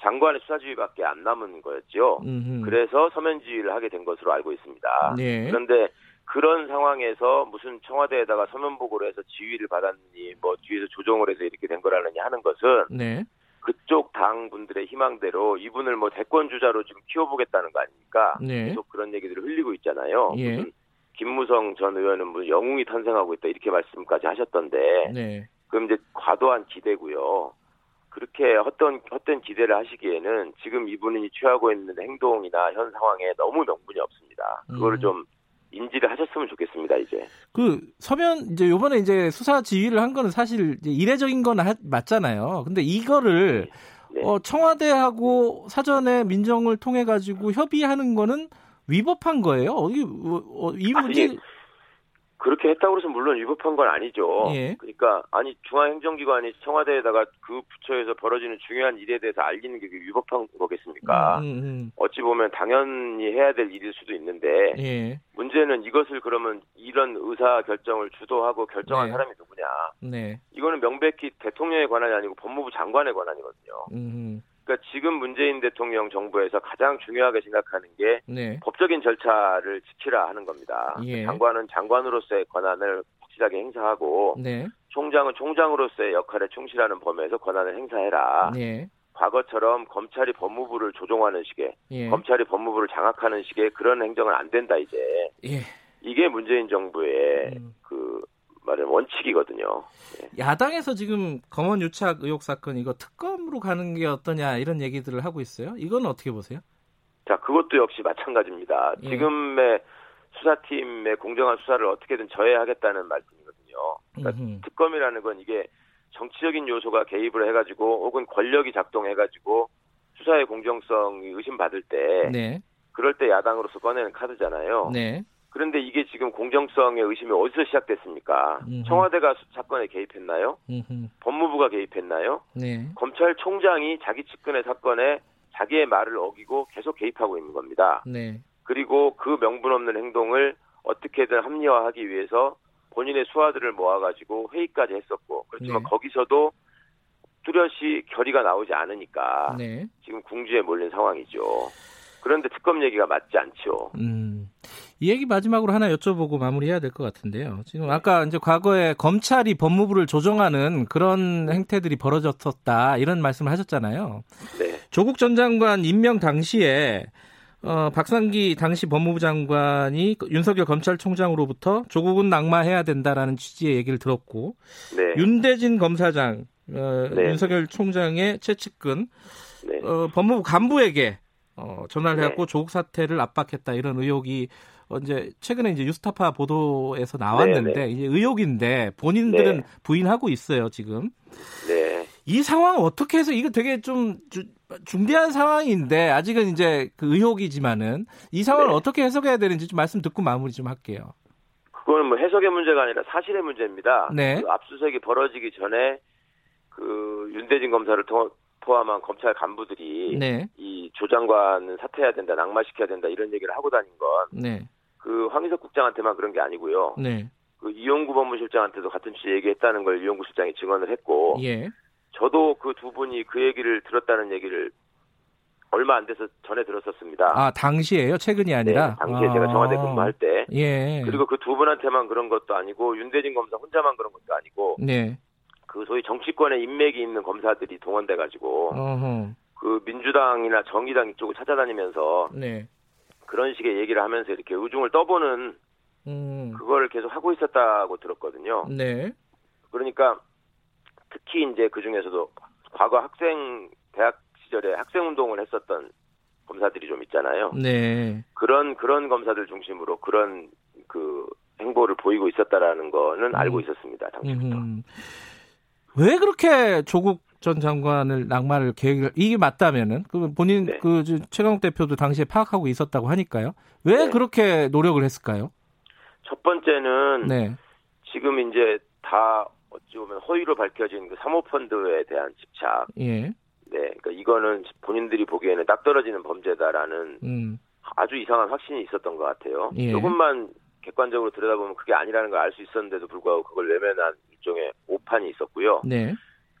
장관의 수사지휘밖에 안 남은 거였죠. 음, 그래서 서면지휘를 하게 된 것으로 알고 있습니다. 네. 그런데 그런 상황에서 무슨 청와대에다가 서면 보고를 해서 지휘를 받았니, 뭐 뒤에서 조정을 해서 이렇게 된 거라느니 하는 것은 네, 그쪽 당 분들의 희망대로 이분을 뭐 대권 주자로 지금 키워보겠다는 거 아닙니까? 네. 계속 그런 얘기들을 흘리고 있잖아요. 예. 무슨 김무성 전 의원은 무슨 영웅이 탄생하고 있다 이렇게 말씀까지 하셨던데 네. 그럼 이제 과도한 기대고요. 그렇게 헛된 헛된 기대를 하시기에는 지금 이분이 취하고 있는 행동이나 현 상황에 너무 명분이 없습니다. 그거를 음. 좀 인지를 하셨으면 좋겠습니다. 이제 그 서면 이제 요번에 이제 수사 지휘를 한 거는 사실 이례적인 건 하- 맞잖아요. 근데 이거를 네. 어, 청와대하고 사전에 민정을 통해 가지고 협의하는 거는 위법한 거예요? 어, 이, 어, 이 문제 아니, 그렇게 했다고 해서 물론 위법한 건 아니죠. 예. 그러니까 아니 중앙행정기관이 청와대에다가 그 부처에서 벌어지는 중요한 일에 대해서 알리는 게 위법한 거겠습니까? 음, 음, 어찌 보면 당연히 해야 될 일일 수도 있는데 음. 예. 문제는 이것을 그러면 이런 의사 결정을 주도하고 결정한 네. 사람이 누구냐? 네. 이거는 명백히 대통령의 권한이 아니고 법무부 장관의 권한이거든요. 음, 그러니까 지금 문재인 대통령 정부에서 가장 중요하게 생각하는 게 네. 법적인 절차를 지키라 하는 겁니다. 예. 장관은 장관으로서의 권한을 확실하게 행사하고 네. 총장은 총장으로서의 역할에 충실하는 범위에서 권한을 행사해라. 네. 과거처럼 검찰이 법무부를 조종하는 식의 예. 검찰이 법무부를 장악하는 식의 그런 행정은 안 된다 이제 예. 이게 문재인 정부의 음. 그 말은 원칙이거든요. 야당에서 지금 검언 유착 의혹 사건 이거 특검 으로 가는 게 어떠냐 이런 얘기들을 하고 있어요. 이건 어떻게 보세요? 자, 그것도 역시 마찬가지입니다. 예. 지금의 수사팀의 공정한 수사를 어떻게든 저해하겠다는 말씀이거든요. 그러니까 음흠. 특검이라는 건 이게 정치적인 요소가 개입을 해가지고 혹은 권력이 작동해가지고 수사의 공정성이 의심받을 때 네. 그럴 때 야당으로서 꺼내는 카드잖아요. 네. 그런데 이게 지금 공정성의 의심이 어디서 시작됐습니까? 음흠. 청와대가 수- 사건에 개입했나요? 음흠. 법무부가 개입했나요? 네. 검찰총장이 자기 측근의 사건에 자기의 말을 어기고 계속 개입하고 있는 겁니다. 네. 그리고 그 명분 없는 행동을 어떻게든 합리화하기 위해서 본인의 수하들을 모아가지고 회의까지 했었고 그렇지만 네. 거기서도 뚜렷이 결의가 나오지 않으니까 네. 지금 궁지에 몰린 상황이죠. 그런데 특검 얘기가 맞지 않죠. 음. 이 얘기 마지막으로 하나 여쭤보고 마무리해야 될 것 같은데요. 지금 아까 이제 과거에 검찰이 법무부를 조정하는 그런 행태들이 벌어졌었다 이런 말씀을 하셨잖아요. 네, 조국 전 장관 임명 당시에 어, 박상기 당시 법무부 장관이 윤석열 검찰총장으로부터 조국은 낙마해야 된다라는 취지의 얘기를 들었고 네, 윤대진 검사장 어, 네. 윤석열 총장의 최측근 네, 어, 법무부 간부에게 어, 전화를 네. 해갖고 조국 사태를 압박했다 이런 의혹이 어, 이제 최근에 이제 유스타파 보도에서 나왔는데 네, 네. 이제 의혹인데 본인들은 네. 부인하고 있어요 지금 네. 이 상황 어떻게 해서 이거 되게 좀 주- 중대한 상황인데 아직은 이제 그 의혹이지만은 이 상황을 네. 어떻게 해석해야 되는지 좀 말씀 듣고 마무리 좀 할게요. 그거는 뭐 해석의 문제가 아니라 사실의 문제입니다. 네. 그 압수수색이 벌어지기 전에 그 윤대진 검사를 통- 포함한 검찰 간부들이 네, 이조 장관은 사퇴해야 된다, 낙마시켜야 된다 이런 얘기를 하고 다닌 건 네, 그 황희석 국장한테만 그런 게 아니고요. 네, 그 이용구 법무실장한테도 같은 취지 얘기했다는 걸 이용구 실장이 증언을 했고, 예, 저도 그 두 분이 그 얘기를 들었다는 얘기를 얼마 안 돼서 전에 들었었습니다. 아 당시에요, 최근이 아니라. 네, 당시에 제가 청와대 근무할 때. 예, 그리고 그 두 분한테만 그런 것도 아니고 윤대진 검사 혼자만 그런 것도 아니고 네, 그 소위 정치권에 인맥이 있는 검사들이 동원돼 가지고 그 민주당이나 정의당 이쪽을 찾아다니면서 네, 그런 식의 얘기를 하면서 이렇게 의중을 떠보는 음, 그거를 계속 하고 있었다고 들었거든요. 네, 그러니까 특히 이제 그 중에서도 과거 학생 대학 시절에 학생 운동을 했었던 검사들이 좀 있잖아요. 네, 그런 그런 검사들 중심으로 그런 그 행보를 보이고 있었다라는 거는 알고 있었습니다. 당시부터. 음, 왜 그렇게 조국 전 장관을 낙마를 계획을 이게 맞다면은 그 본인 네. 그 저- 최강욱 대표도 당시에 파악하고 있었다고 하니까요. 왜 네. 그렇게 노력을 했을까요? 첫 번째는 네, 지금 이제 다 어찌 보면 허위로 밝혀진 그 사모펀드에 대한 집착. 예, 네, 그러니까 이거는 본인들이 보기에는 딱 떨어지는 범죄다라는 음, 아주 이상한 확신이 있었던 것 같아요. 예. 조금만 객관적으로 들여다보면 그게 아니라는 걸 알 수 있었는데도 불구하고 그걸 외면한 일종의 오판이 있었고요. 네,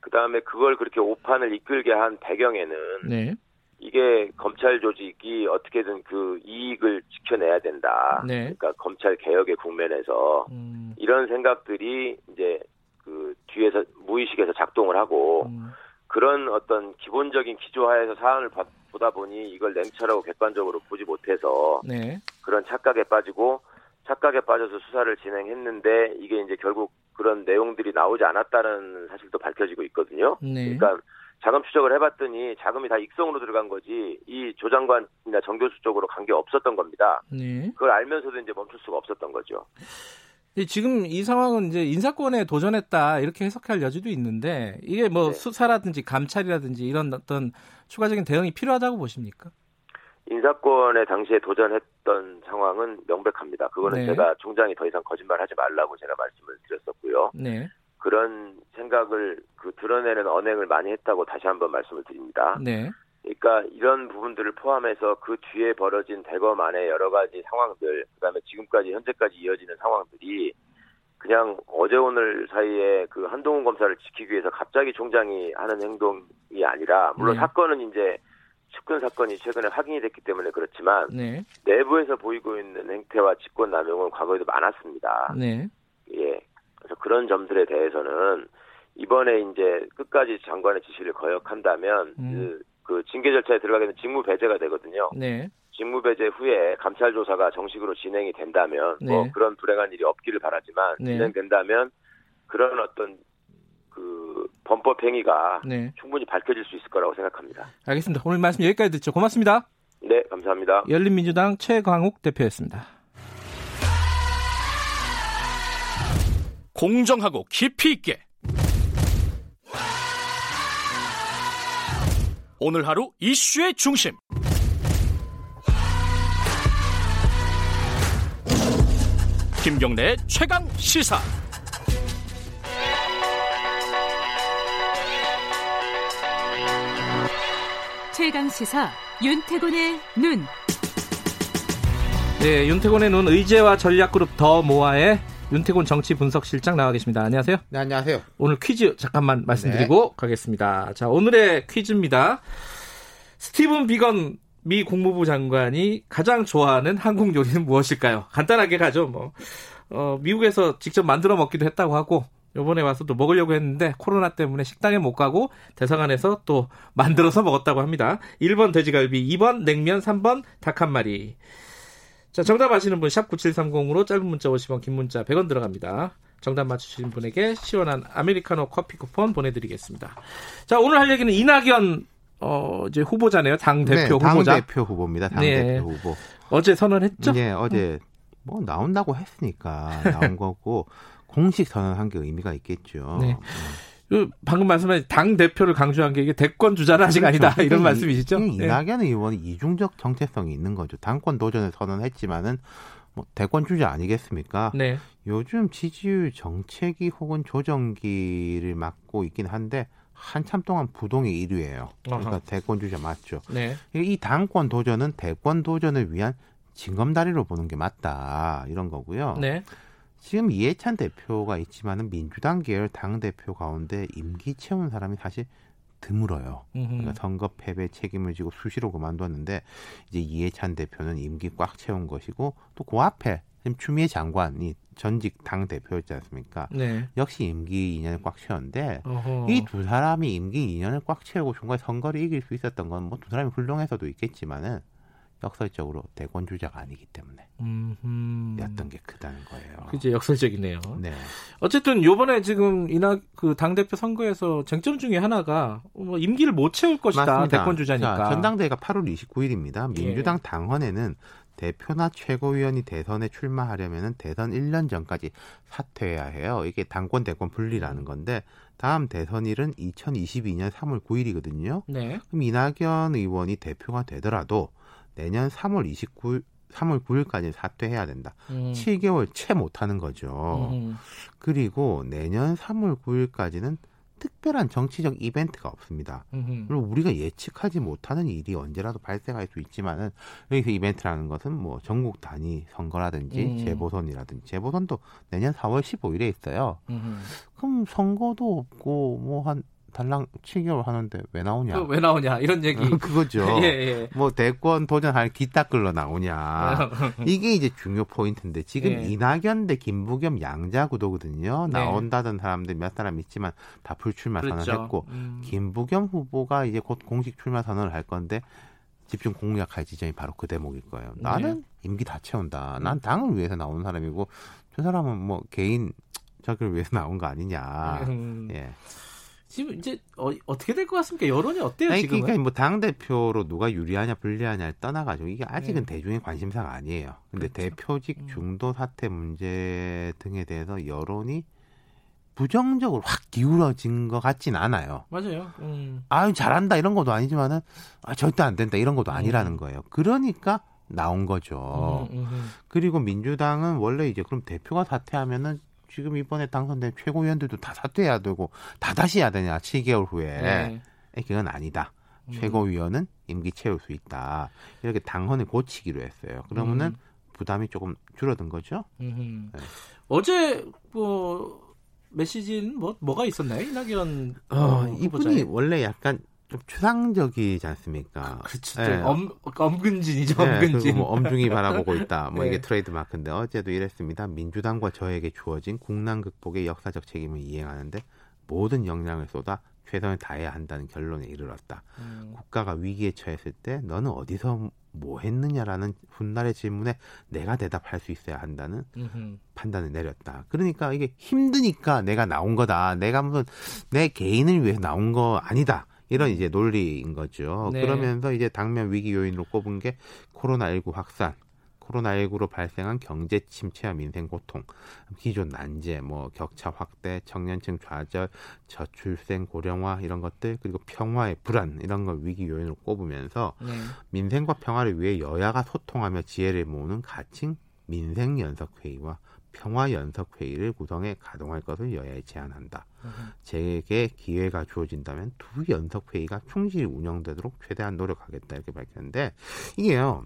그 다음에 그걸 그렇게 오판을 이끌게 한 배경에는 네, 이게 검찰 조직이 어떻게든 그 이익을 지켜내야 된다. 네. 그러니까 검찰 개혁의 국면에서 음, 이런 생각들이 이제 그 뒤에서 무의식에서 작동을 하고 음, 그런 어떤 기본적인 기조하에서 사안을 봐- 보다 보니 이걸 냉철하고 객관적으로 보지 못해서 네, 그런 착각에 빠지고 착각에 빠져서 수사를 진행했는데 이게 이제 결국 그런 내용들이 나오지 않았다는 사실도 밝혀지고 있거든요. 네, 그러니까 자금 추적을 해봤더니 자금이 다 익성으로 들어간 거지 이 조장관이나 정 교수 쪽으로 간 게 없었던 겁니다. 네. 그걸 알면서도 이제 멈출 수가 없었던 거죠. 지금 이 상황은 이제 인사권에 도전했다 이렇게 해석할 여지도 있는데 이게 뭐 네. 수사라든지 감찰이라든지 이런 어떤 추가적인 대응이 필요하다고 보십니까? 인사권에 당시에 도전했던 상황은 명백합니다. 그거는 네. 제가 총장이 더 이상 거짓말하지 말라고 제가 말씀을 드렸었고요. 네. 그런 생각을 그 드러내는 언행을 많이 했다고 다시 한번 말씀을 드립니다. 네. 그러니까 이런 부분들을 포함해서 그 뒤에 벌어진 대검 안에 여러 가지 상황들, 그다음에 지금까지 현재까지 이어지는 상황들이 그냥 어제 오늘 사이에 그 한동훈 검사를 지키기 위해서 갑자기 총장이 하는 행동이 아니라 물론 네. 사건은 이제 측근 사건이 최근에 확인이 됐기 때문에 그렇지만 네. 내부에서 보이고 있는 행태와 직권 남용은 과거에도 많았습니다. 네. 예. 그래서 그런 점들에 대해서는 이번에 이제 끝까지 장관의 지시를 거역한다면 음. 그, 그 징계 절차에 들어가게 되면 직무 배제가 되거든요. 네. 직무 배제 후에 감찰 조사가 정식으로 진행이 된다면 뭐 네. 그런 불행한 일이 없기를 바라지만 네. 진행된다면 그런 어떤 그 범법 행위가 네. 충분히 밝혀질 수 있을 거라고 생각합니다. 알겠습니다. 오늘 말씀 여기까지 듣죠. 고맙습니다. 네, 감사합니다. 열린민주당 최광욱 대표였습니다. 공정하고 깊이 있게 오늘 하루 이슈의 중심 김경래의 최강 시사 최강 시사 윤태곤의 눈. 네, 윤태곤의 눈 의제와 전략그룹 더 모아의 윤태곤 정치 분석실장 나와 계십니다. 안녕하세요. 네, 안녕하세요. 오늘 퀴즈 잠깐만 말씀드리고 가겠습니다. 자, 오늘의 퀴즈입니다. 스티븐 비건 미 국무부 장관이 가장 좋아하는 한국 요리는 무엇일까요? 간단하게 가죠, 뭐. 어, 미국에서 직접 만들어 먹기도 했다고 하고, 요번에 와서 또 먹으려고 했는데, 코로나 때문에 식당에 못 가고, 대사관에서 또 만들어서 먹었다고 합니다. 1번 돼지갈비, 2번 냉면, 3번 닭 한 마리. 자, 정답 아시는 분, 샵 9730으로 짧은 문자 50원, 긴 문자 100원 들어갑니다. 정답 맞추신 분에게 시원한 아메리카노 커피 쿠폰 보내드리겠습니다. 자, 오늘 할 얘기는 이낙연, 어, 이제 후보자네요. 당 대표 네, 후보자. 당 대표 후보입니다. 당대표 네. 후보. 어제 선언했죠? 네, 어제 뭐 나온다고 했으니까 나온 [LAUGHS] 거고 공식 선언한 게 의미가 있겠죠. 네. 그 방금 말씀하신 당 대표를 강조한 게 이게 대권 주자는 아직 아니다 그렇죠. 이런 이- 말씀이시죠? 이- 네. 이낙연 의원이 이중적 정체성이 있는 거죠. 당권 도전을 선언했지만은 뭐 대권 주자 아니겠습니까? 네. 요즘 지지율 정체기 혹은 조정기를 맡고 있긴 한데 한참 동안 부동의 1위예요. 그러니까 아하. 대권 주자 맞죠. 네. 이 당권 도전은 대권 도전을 위한 징검다리로 보는 게 맞다 이런 거고요. 네. 지금 이해찬 대표가 있지만은 민주당 계열 당 대표 가운데 임기 채운 사람이 사실 드물어요. 음흠. 그러니까 선거 패배 책임을 지고 수시로 그만뒀는데 이제 이해찬 대표는 임기 꽉 채운 것이고 또 그 앞에 지금 추미애 장관이 전직 당 대표였지 않습니까? 네. 역시 임기 2년을 꽉 채웠는데. 이 두 사람이 임기 2년을 꽉 채우고 중간에 선거를 이길 수 있었던 건 뭐 두 사람이 훌륭해서도 있겠지만은 역설적으로 대권 주자가 아니기 때문에 음흠. 였던 게 크다는 거예요. 그게 역설적이네요. 네. 어쨌든 요번에 지금 이낙 그 당대표 선거에서 쟁점 중에 하나가 뭐 임기를 못 채울 것이다. 맞습니다. 대권 주자니까. 자, 전당대회가 8월 29일입니다. 민주당 당헌에는 대표나 최고위원이 대선에 출마하려면 대선 1년 전까지 사퇴해야 해요. 이게 당권 대권 분리라는 건데 다음 대선일은 2022년 3월 9일이거든요. 네. 그럼 이낙연 의원이 대표가 되더라도 내년 3월 29일 3월 9일까지 사퇴해야 된다. 음. 7개월 채 못하는 거죠. 음. 그리고 내년 3월 9일까지는 특별한 정치적 이벤트가 없습니다. 음. 물론 우리가 예측하지 못하는 일이 언제라도 발생할 수 있지만은 여기서 이벤트라는 것은 뭐 전국 단위 선거라든지 음. 재보선이라든지 재보선도 내년 4월 15일에 있어요. 음. 그럼 선거도 없고 뭐 한 달랑 7개월 하는데 왜 나오냐? 그왜 나오냐 이런 얘기. 그거죠. [LAUGHS] 예, 예. 뭐 대권 도전할 기타 끌러 나오냐. [LAUGHS] 이게 이제 중요 포인트인데 지금 예. 이낙연 대 김부겸 양자 구도거든요. 네. 나온다던 사람들 몇 사람 있지만 다 불출마 그렇죠. 선언했고 음. 김부겸 후보가 이제 곧 공식 출마 선언을 할 건데 집중 공략할 지점이 바로 그 대목일 거예요. 네. 나는 임기 다 채운다. 난 당을 위해서 나온 사람이고 저 사람은 뭐 개인 저기를 위해서 [LAUGHS] 나온 거 아니냐. 음. 예. 지금 이제 어, 떻게 될 것 같습니까? 여론이 어때요 아니, 지금은? 그러니까 뭐당 대표로 누가 유리하냐 불리하냐를 떠나가지고 이게 아직은 네. 대중의 관심사가 아니에요. 근데 그렇죠. 대표직 음. 중도 사퇴 문제 등에 대해서 여론이 부정적으로 확 기울어진 것 같진 않아요. 맞아요. 음. 아유 잘한다 이런 것도 아니지만은 아 절대 안 된다 이런 것도 아니라는 거예요. 그러니까 나온 거죠. 음, 음, 음. 그리고 민주당은 원래 이제 그럼 대표가 사퇴하면은 지금 이번에 당선된 최고위원들도 다 사퇴해야 되고 다 다시 해야 되냐 7개월 후에 네. 에, 그건 아니다. 음. 최고위원은 임기 채울 수 있다. 이렇게 당헌을 고치기로 했어요. 그러면은 음. 부담이 조금 줄어든 거죠. 음. 네. 어제 뭐 메시지는 뭐 뭐가 있었나요? 이낙연 어, 어, 이분이? 원래 약간 좀 추상적이지 않습니까? 그렇죠. 네. 엄, 엄근진이죠. 네, 엄근진. 그리고 뭐 엄중히 바라보고 있다. 뭐 [LAUGHS] 네. 이게 트레이드 마크인데 어제도 이랬습니다. 민주당과 저에게 주어진 국난 극복의 역사적 책임을 이행하는데 모든 역량을 쏟아 최선을 다해야 한다는 결론에 이르렀다. 음. 국가가 위기에 처했을 때 너는 어디서 뭐 했느냐라는 훗날의 질문에 내가 대답할 수 있어야 한다는 음흠. 판단을 내렸다. 그러니까 이게 힘드니까 내가 나온 거다. 내가 무슨 내 개인을 위해서 나온 거 아니다. 이런 이제 논리인 거죠. 네. 그러면서 이제 당면 위기 요인으로 꼽은 게 코로나19 확산, 코로나19로 발생한 경제 침체와 민생 고통, 기존 난제, 뭐 격차 확대, 청년층 좌절, 저출생 고령화 이런 것들 그리고 평화의 불안 이런 걸 위기 요인으로 꼽으면서 네. 민생과 평화를 위해 여야가 소통하며 지혜를 모으는 가칭 민생 연석회의와 평화 연석회의를 구성해 가동할 것을 여야에 제안한다. 제게 기회가 주어진다면 두 연석회의가 충실히 운영되도록 최대한 노력하겠다 이렇게 밝혔는데 이게요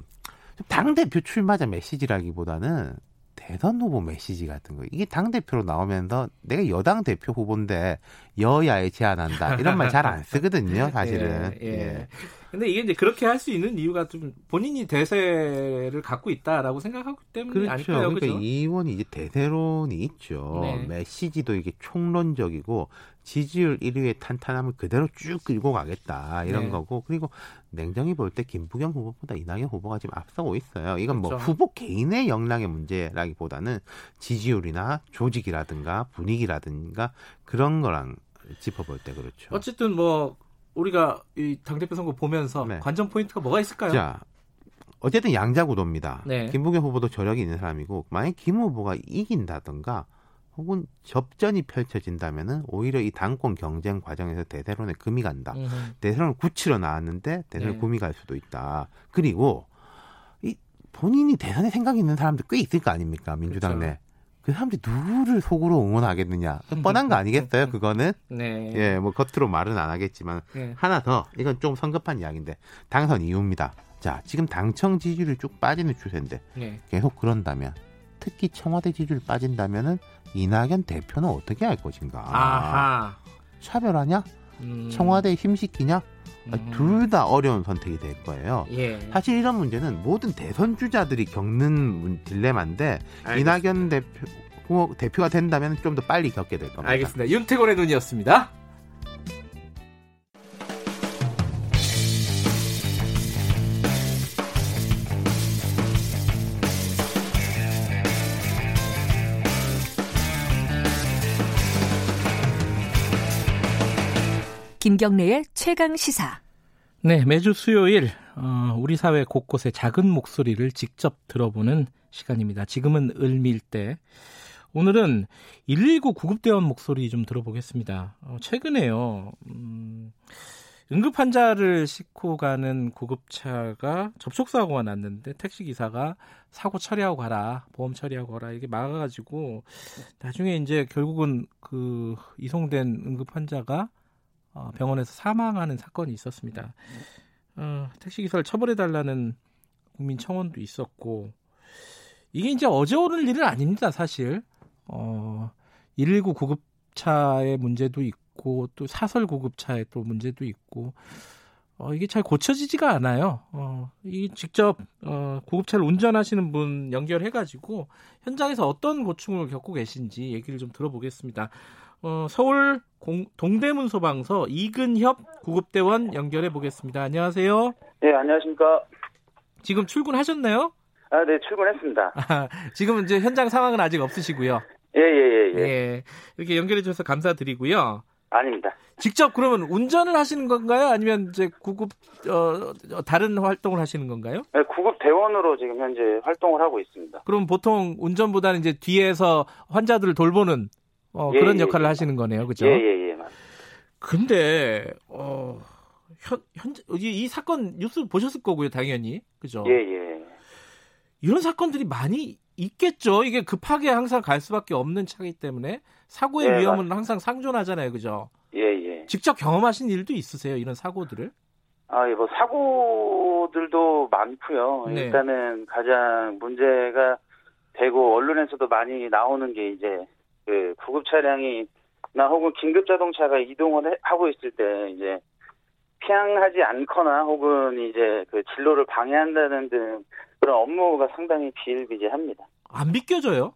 당 대표 출마자 메시지라기보다는 대선 후보 메시지 같은 거. 이게 당 대표로 나오면서 내가 여당 대표 후보인데 여야에 제안한다. 이런 말 잘 안 쓰거든요 [LAUGHS] 사실은. 예, 예. 근데 이게 이제 그렇게 할 수 있는 이유가 좀 본인이 대세를 갖고 있다라고 생각하기 때문이 그렇죠. 아닐까요? 그러니까 그죠? 이 의원이 이제 대세론이 있죠. 네. 메시지도 이게 총론적이고 지지율 1위의 탄탄함을 그대로 쭉 끌고 가겠다 이런 네. 거고 그리고 냉정히 볼 때 김부겸 후보보다 이낙연 후보가 지금 앞서고 있어요. 이건 뭐 그렇죠. 후보 개인의 역량의 문제라기보다는 지지율이나 조직이라든가 분위기라든가 그런 거랑 짚어볼 때 그렇죠. 어쨌든 뭐 우리가 이 당대표 선거 보면서 네. 관전 포인트가 뭐가 있을까요? 자, 어쨌든 양자 구도입니다. 네. 김부겸 후보도 저력이 있는 사람이고 만약 김 후보가 이긴다던가 혹은 접전이 펼쳐진다면은 오히려 이 당권 경쟁 과정에서 대세론에 금이 간다. 음흠. 대세론을 굳히러 나왔는데 대세론 네. 금이 갈 수도 있다. 그리고 이 본인이 대선에 생각이 있는 사람들 꽤 있을 거 아닙니까 민주당 그렇죠. 내. 그 사람들이 누구를 속으로 응원하겠느냐. 뻔한 거 아니겠어요, 그거는? 네. 예, 뭐 겉으로 말은 안 하겠지만 네. 하나 더 이건 좀 성급한 이야기인데 당선 이유입니다. 자 지금 당청 지지율이 쭉 빠지는 추세인데 네. 계속 그런다면 특히 청와대 지지율 빠진다면은 이낙연 대표는 어떻게 할 것인가? 아하. 차별하냐? 음. 청와대 힘시키냐? 음. 둘다 어려운 선택이 될 거예요. 예. 사실 이런 문제는 모든 대선 주자들이 겪는 문- 딜레마인데 알겠습니다. 이낙연 대표 대표가 된다면 좀 더 빨리 겪게 될 겁니다. 알겠습니다. 윤태곤의 눈이었습니다. 김경래의 최강 시사. 네, 매주 수요일 어, 우리 사회 곳곳의 작은 목소리를 직접 들어보는 시간입니다. 지금은 을밀 때. 오늘은 119 구급대원 목소리 좀 들어보겠습니다. 어, 최근에요. 음, 응급 환자를 싣고 가는 구급차가 접촉 사고가 났는데 택시 기사가 사고 처리하고 가라, 보험 처리하고 가라 이게 막아가지고 나중에 이제 결국은 그 이송된 응급 환자가 어, 병원에서 사망하는 사건이 있었습니다. 어, 택시 기사를 처벌해 달라는 국민 청원도 있었고 이게 이제 어제 오늘 일은 아닙니다, 사실. 어, 119 구급차의 문제도 있고 또 사설 구급차의 또 문제도 있고 어, 이게 잘 고쳐지지가 않아요. 어, 이 직접 어, 구급차를 운전하시는 분 연결해가지고 현장에서 어떤 고충을 겪고 계신지 얘기를 좀 들어보겠습니다. 어, 서울 공- 동대문 소방서 이근협 구급대원 연결해 보겠습니다. 안녕하세요. 네, 안녕하십니까. 지금 출근하셨나요? 아, 네, 출근했습니다. [LAUGHS] 아, 지금 이제 현장 상황은 아직 없으시고요. 예, 예, 예, 예. 예. 이렇게 연결해 주셔서 감사드리고요. 아닙니다. 직접 그러면 운전을 하시는 건가요? 아니면 이제 구급 어, 어, 다른 활동을 하시는 건가요? 네, 구급 대원으로 지금 현재 활동을 하고 있습니다. 그럼 보통 운전보다는 이제 뒤에서 환자들을 돌보는 어, 예, 그런 예, 역할을 예. 하시는 거네요. 그죠? 예, 예, 예, 맞습니다. 근데 어, 현, 현재 이, 이 사건 뉴스 보셨을 거고요, 당연히. 그죠? 예, 예. 이런 사건들이 많이 있겠죠. 이게 급하게 항상 갈 수밖에 없는 차기 때문에 사고의 네, 위험은 항상 상존하잖아요. 그죠? 예, 예. 직접 경험하신 일도 있으세요? 이런 사고들을? 아, 예, 뭐, 사고들도 많고요. 네. 일단은 가장 문제가 되고, 언론에서도 많이 나오는 게 이제, 그, 구급 차량이, 나 혹은 긴급 자동차가 이동을 해- 하고 있을 때, 이제, 피항하지 않거나 혹은 이제 그 진로를 방해한다는 등 그런 업무가 상당히 비일비재합니다. 안 믿겨져요?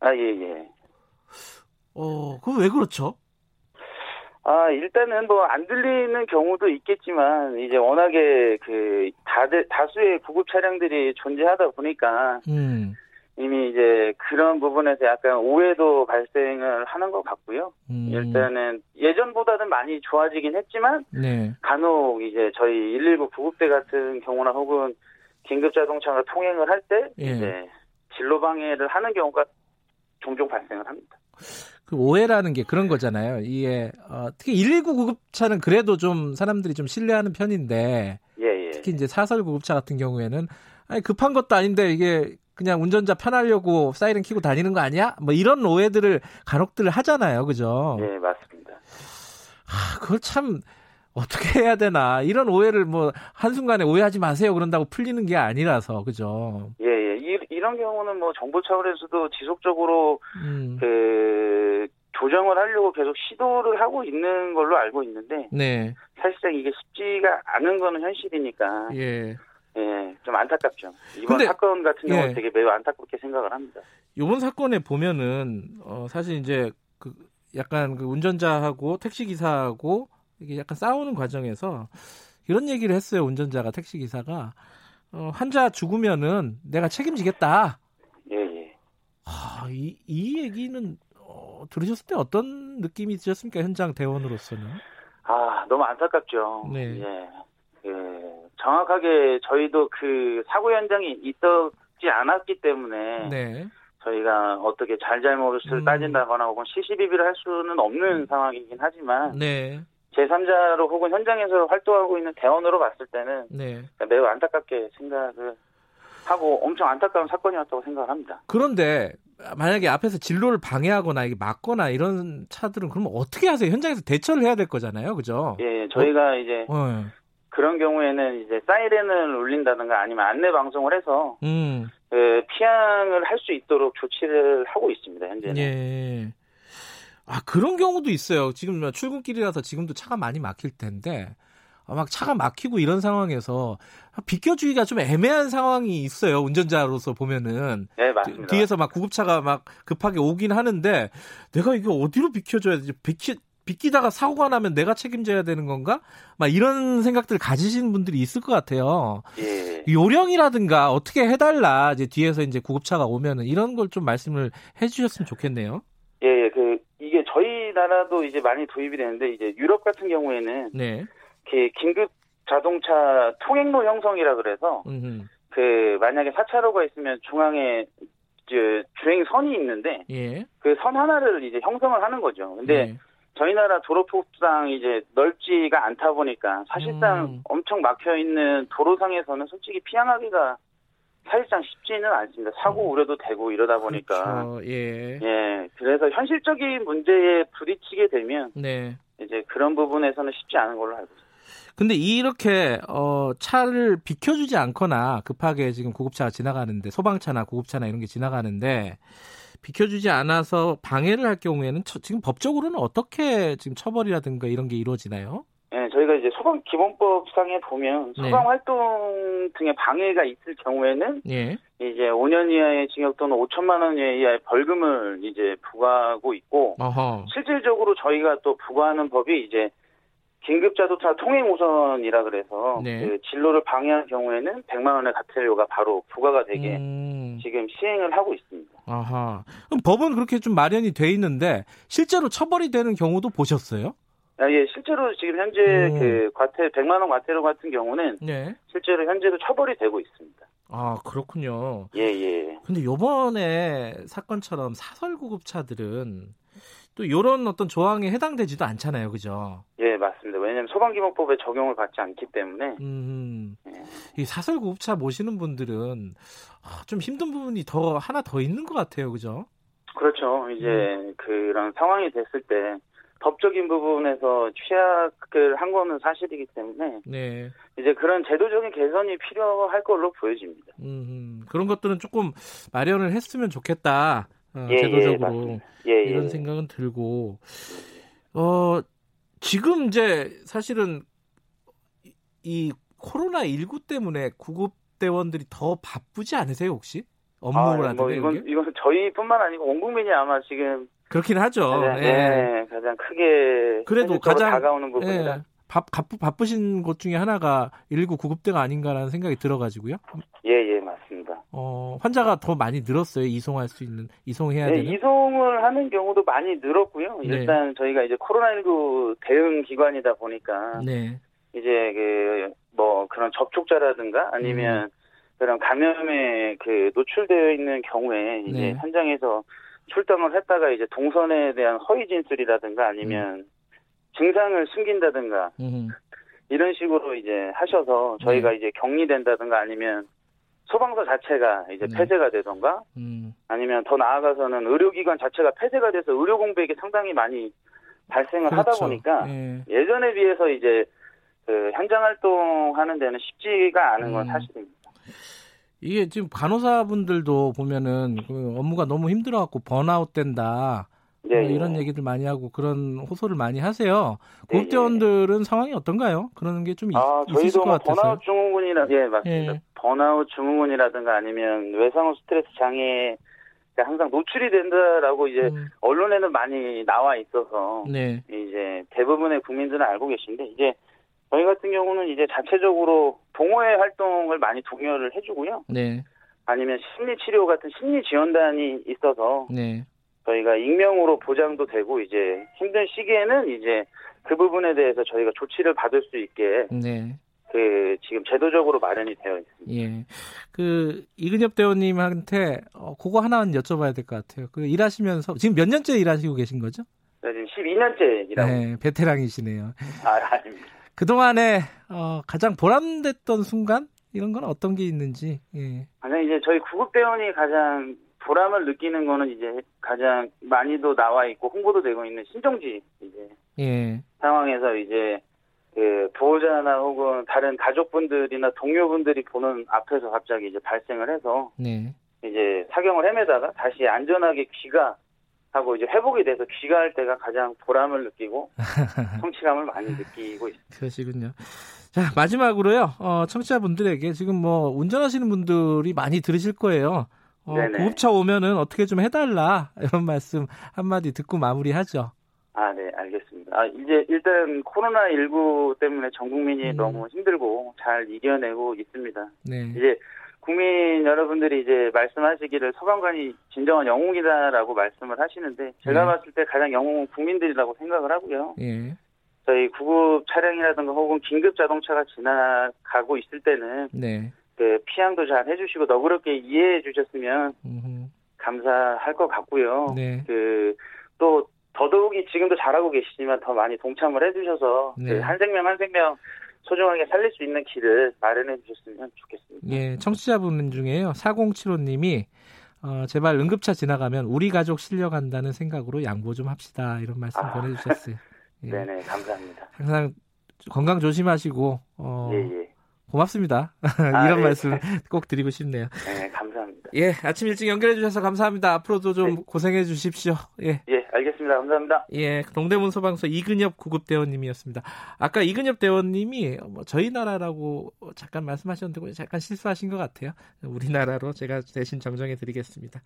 아, 예, 예. 어, 그거 왜 그렇죠? 아, 일단은 뭐 안 들리는 경우도 있겠지만 이제 워낙에 그 다들 다수의 구급 차량들이 존재하다 보니까 음. 이미 이제 그런 부분에서 약간 오해도 발생을 하는 것 같고요. 음. 일단은 예전보다는 많이 좋아지긴 했지만 네. 간혹 이제 저희 119 구급대 같은 경우나 혹은 긴급 자동차가 통행을 할때 예. 이제 진로 방해를 하는 경우가 종종 발생을 합니다. 그 오해라는 게 그런 거잖아요. 이게 어, 특히 119 구급차는 그래도 좀 사람들이 좀 신뢰하는 편인데 예, 예. 특히 이제 사설 구급차 같은 경우에는 아니 급한 것도 아닌데 이게 그냥 운전자 편하려고 사이렌 켜고 다니는 거 아니야? 뭐 이런 오해들을 간혹들 하잖아요. 그죠? 예, 맞습니다. 아, 그걸 참 어떻게 해야 되나. 이런 오해를 뭐 한순간에 오해하지 마세요. 그런다고 풀리는 게 아니라서. 그죠? 예, 예. 이, 이런 경우는 뭐 정부 차원에서도 지속적으로 음. 그 조정을 하려고 계속 시도를 하고 있는 걸로 알고 있는데 네. 사실상 이게 쉽지가 않은 거는 현실이니까 예. 예, 좀 안타깝죠. 이번 근데- 사건 같은 경우 예. 는 되게 매우 안타깝게 생각을 합니다. 요번 사건에 보면은 어 사실 이제 그 약간 그 운전자하고 택시 기사하고 이게 약간 싸우는 과정에서 이런 얘기를 했어요. 운전자가 택시 기사가 어 환자 죽으면은 내가 책임지겠다. 예, 예. 아, 이, 이 얘기는 어, 들으셨을 때 어떤 느낌이 드셨습니까? 현장 대원으로서는. 아, 너무 안타깝죠. 네. 예. 예. 정확하게 저희도 그 사고 현장이 있었지 않았기 때문에 네. 저희가 어떻게 잘잘못을 음. 따진다거나 혹은 시시비비를 할 수는 없는 상황이긴 하지만 네. 제3자로 혹은 현장에서 활동하고 있는 대원으로 봤을 때는 네. 매우 안타깝게 생각을 하고 엄청 안타까운 사건이었다고 생각을 합니다. 그런데 만약에 앞에서 진로를 방해하거나 이게 막거나 이런 차들은 그러면 어떻게 하세요? 현장에서 대처를 해야 될 거잖아요. 그죠? 예, 저희가 이제 어. 그런 경우에는 이제 사이렌을 울린다든가 아니면 안내 방송을 해서 음. 그 피항을 할 수 있도록 조치를 하고 있습니다. 현재는. 예. 아, 그런 경우도 있어요. 지금 뭐 출근길이라서 지금도 차가 많이 막힐 텐데, 아, 막 차가 막히고 이런 상황에서 비켜주기가 좀 애매한 상황이 있어요. 운전자로서 보면은. 네, 맞습니다. 뒤에서 막 구급차가 막 급하게 오긴 하는데, 내가 이거 어디로 비켜줘야 되지? 비키, 비키다가 사고가 나면 내가 책임져야 되는 건가? 막 이런 생각들 가지시는 분들이 있을 것 같아요. 예. 요령이라든가 어떻게 해달라. 이제 뒤에서 이제 구급차가 오면은 이런 걸 좀 말씀을 해주셨으면 좋겠네요. 예, 예, 그 이게 저희 나라도 이제 많이 도입이 되는데 이제 유럽 같은 경우에는 네. 이렇게 긴급 자동차 통행로 형성이라 그래서 음흠. 그 만약에 4차로가 있으면 중앙에 이제 주행선이 있는데 예. 그선 하나를 이제 형성을 하는 거죠. 근데 네. 저희 나라 도로폭상 이제 넓지가 않다 보니까 사실상 음. 엄청 막혀 있는 도로상에서는 솔직히 피항하기가 사실상 쉽지는 않습니다. 사고 우려도 되고 이러다 보니까 음. 그렇죠. 예. 예 그래서 현실적인 문제에 부딪히게 되면 네. 이제 그런 부분에서는 쉽지 않은 걸로 알고 있습니다. 근데 이렇게 어 차를 비켜주지 않거나 급하게 지금 구급차가 지나가는데 소방차나 구급차나 이런 게 지나가는데 비켜주지 않아서 방해를 할 경우에는 처- 지금 법적으로는 어떻게 지금 처벌이라든가 이런 게 이루어지나요? 예, 저희가 이제 소방 기본법상에 보면 네. 소방 활동 등의 방해가 있을 경우에는 예. 이제 5년 이하의 징역 또는 5천만 원 이하의 벌금을 이제 부과하고 있고 어허. 실질적으로 저희가 또 부과하는 법이 이제 긴급 자동차 통행 우선이라 그래서 네. 그 진로를 방해한 경우에는 100만 원의 과태료가 바로 부과가 되게 음. 지금 시행을 하고 있습니다. 아하. 그럼 법은 그렇게 좀 마련이 돼 있는데 실제로 처벌이 되는 경우도 보셨어요? 아, 예, 실제로 지금 현재 음. 그 과태 100만 원 과태료 같은 경우는 네. 실제로 현재도 처벌이 되고 있습니다. 아, 그렇군요. 예, 예. 근데 요번에 사건처럼 사설 구급차들은 또 이런 어떤 조항에 해당되지도 않잖아요, 그죠? 예, 맞습니다. 왜냐하면 소방기본법에 적용을 받지 않기 때문에. 음, 예. 이 사설 구급차 모시는 분들은 아, 좀 힘든 부분이 더 하나 더 있는 것 같아요, 그죠? 그렇죠. 이제 음. 그런 상황이 됐을 때 법적인 부분에서 취약을 한 거는 사실이기 때문에 네. 이제 그런 제도적인 개선이 필요할 걸로 보여집니다. 음, 그런 것들은 조금 마련을 했으면 좋겠다. 어, 예, 예, 제도적으로. 예, 예. 이런 생각은 들고 어 지금 이제 사실은 이- 이 코로나 19 때문에 구급 대원들이 더 바쁘지 않으세요 혹시 아, 업무라든가 뭐 이건 게 이건 저희뿐만 아니고 온 국민이 아마 지금 그렇긴 하죠. 가장, 예. 예, 가장 크게 그래도 가장 다가오는 부분이라. 예, 바, 바쁘, 바쁘신 곳 중에 하나가 119 구급대가 아닌가라는 생각이 들어가지고 예, 예, 맞습니다. 어, 환자가 더 많이 늘었어요. 이송할 수 있는 이송해야 네, 되는. 이송을 하는 경우도 많이 늘었고요. 네. 일단 저희가 이제 코로나19 대응 기관이다 보니까 네. 이제 그 뭐 그런 접촉자라든가 아니면 음. 그런 감염에 그 노출되어 있는 경우에 이제 네. 현장에서 출동을 했다가 이제 동선에 대한 허위 진술이라든가 아니면 증상을 숨긴다든가 음. 이런 식으로 이제 하셔서 저희가 네. 이제 격리된다든가 아니면 소방서 자체가 이제 네. 폐쇄가 되던가 음. 아니면 더 나아가서는 의료기관 자체가 폐쇄가 돼서 의료 공백이 상당히 많이 발생을 하다 그렇죠. 보니까 예. 예전에 비해서 이제 그 현장 활동하는 데는 쉽지가 않은 건 음. 사실입니다. 이게 지금 간호사분들도 보면은 그 업무가 너무 힘들어갖고 번아웃 된다. 예, 뭐 예. 이런 얘기들 많이 하고 그런 호소를 많이 하세요. 예, 구급대원들은 상황이 어떤가요? 그런 게 좀 아, 있을 저희도 것뭐 같아서요. 번아웃 증후군이라 예 맞습니다. 예. 번아웃 증후군이라든가 아니면 외상후 스트레스 장애가 항상 노출이 된다라고 이제 음, 언론에는 많이 나와 있어서 네. 이제 대부분의 국민들은 알고 계신데 이제 저희 같은 경우는 이제 자체적으로 동호회 활동을 많이 독려를 해주고요. 네. 아니면 심리 치료 같은 심리 지원단이 있어서 네. 저희가 익명으로 보장도 되고 이제 힘든 시기에는 이제 그 부분에 대해서 저희가 조치를 받을 수 있게 네. 그 지금 제도적으로 마련이 되어 있습니다. 예. 그 이근엽 대원님한테 어, 그거 하나는 여쭤봐야 될 것 같아요. 그 일하시면서 지금 몇 년째 일하시고 계신 거죠? 네, 지금 12년째 일하고 네, 베테랑이시네요. 아, 아닙니다. 그 동안에 어, 가장 보람됐던 순간 이런 건 어떤 게 있는지. 예. 가장 이제 저희 구급 대원이 가장 보람을 느끼는 거는 이제 가장 많이도 나와 있고 홍보도 되고 있는 신정지 이제 예. 상황에서 이제 그 보호자나 혹은 다른 가족분들이나 동료분들이 보는 앞에서 갑자기 이제 발생을 해서 네. 이제 사경을 헤매다가 다시 안전하게 귀가 하고 이제 회복이 돼서 귀가할 때가 가장 보람을 느끼고 [LAUGHS] 성취감을 많이 느끼고 있습니다. 그러시군요. 자, 마지막으로요. 어, 청취자분들에게 지금 뭐 운전하시는 분들이 많이 들으실 거예요. 어. 구급차 오면은 어떻게 좀 해달라 이런 말씀 한마디 듣고 마무리하죠. 아, 네, 알겠습니다. 아, 이제 일단 코로나 19 때문에 전 국민이 음. 너무 힘들고 잘 이겨내고 있습니다. 네. 이제 국민 여러분들이 이제 말씀하시기를 소방관이 진정한 영웅이다라고 말씀을 하시는데 제가 네. 봤을 때 가장 영웅은 국민들이라고 생각을 하고요. 예. 저희 구급 차량이라든가 혹은 긴급 자동차가 지나가고 있을 때는 네. 그 피항도 잘 해주시고 너그럽게 이해해 주셨으면 음흠. 감사할 것 같고요. 네. 그또 더더욱이 지금도 잘하고 계시지만 더 많이 동참을 해주셔서 네. 그 한 생명 한 생명 소중하게 살릴 수 있는 길을 마련해 주셨으면 좋겠습니다. 예, 청취자분 중에요. 4075님이 어, 제발 응급차 지나가면 우리 가족 실려간다는 생각으로 양보 좀 합시다. 이런 말씀 아. 보내주셨어요. [LAUGHS] 예. 네네 감사합니다. 항상 건강 조심하시고 어, 예 예. 고맙습니다. 아, [LAUGHS] 이런 네. 말씀 꼭 드리고 싶네요. 네 감사합니다. 예, 아침 일찍 연결해 주셔서 감사합니다. 앞으로도 좀 네. 고생해 주십시오. 예. 예 알겠습니다. 감사합니다. 예, 동대문 소방서 이근엽 구급대원님이었습니다. 아까 이근엽 대원님이 뭐 저희 나라라고 잠깐 말씀하셨는데 잠깐 실수하신 것 같아요. 우리나라로 제가 대신 정정해 드리겠습니다.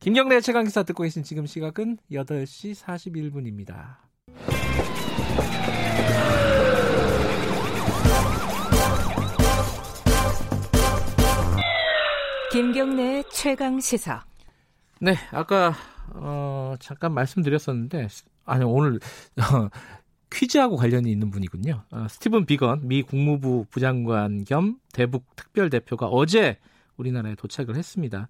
김경래 최강기사 듣고 계신 지금 시각은 8시 41분입니다. 김경래 최강 시사. 네, 아까 어, 잠깐 말씀드렸었는데 아니 오늘 어, 퀴즈하고 관련이 있는 분이군요. 어, 스티븐 비건 미 국무부 부장관 겸 대북 특별 대표가 어제 우리나라에 도착을 했습니다.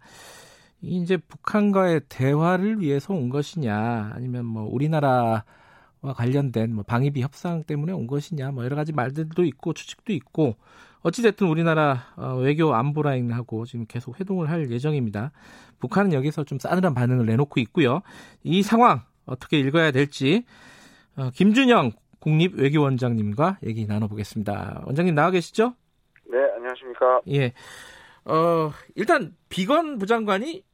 이제 북한과의 대화를 위해서 온 것이냐, 아니면 뭐 우리나라와 관련된 뭐 방위비 협상 때문에 온 것이냐, 뭐 여러 가지 말들도 있고 추측도 있고 어찌됐든 우리나라 어, 외교 안보 라인하고 지금 계속 회동을 할 예정입니다. 북한은 여기서 좀 싸늘한 반응을 내놓고 있고요. 이 상황 어떻게 읽어야 될지 어, 김준영 국립외교원장님과 얘기 나눠보겠습니다. 원장님 나와 계시죠? 네, 안녕하십니까. 예. 어, 일단 비건 부장관이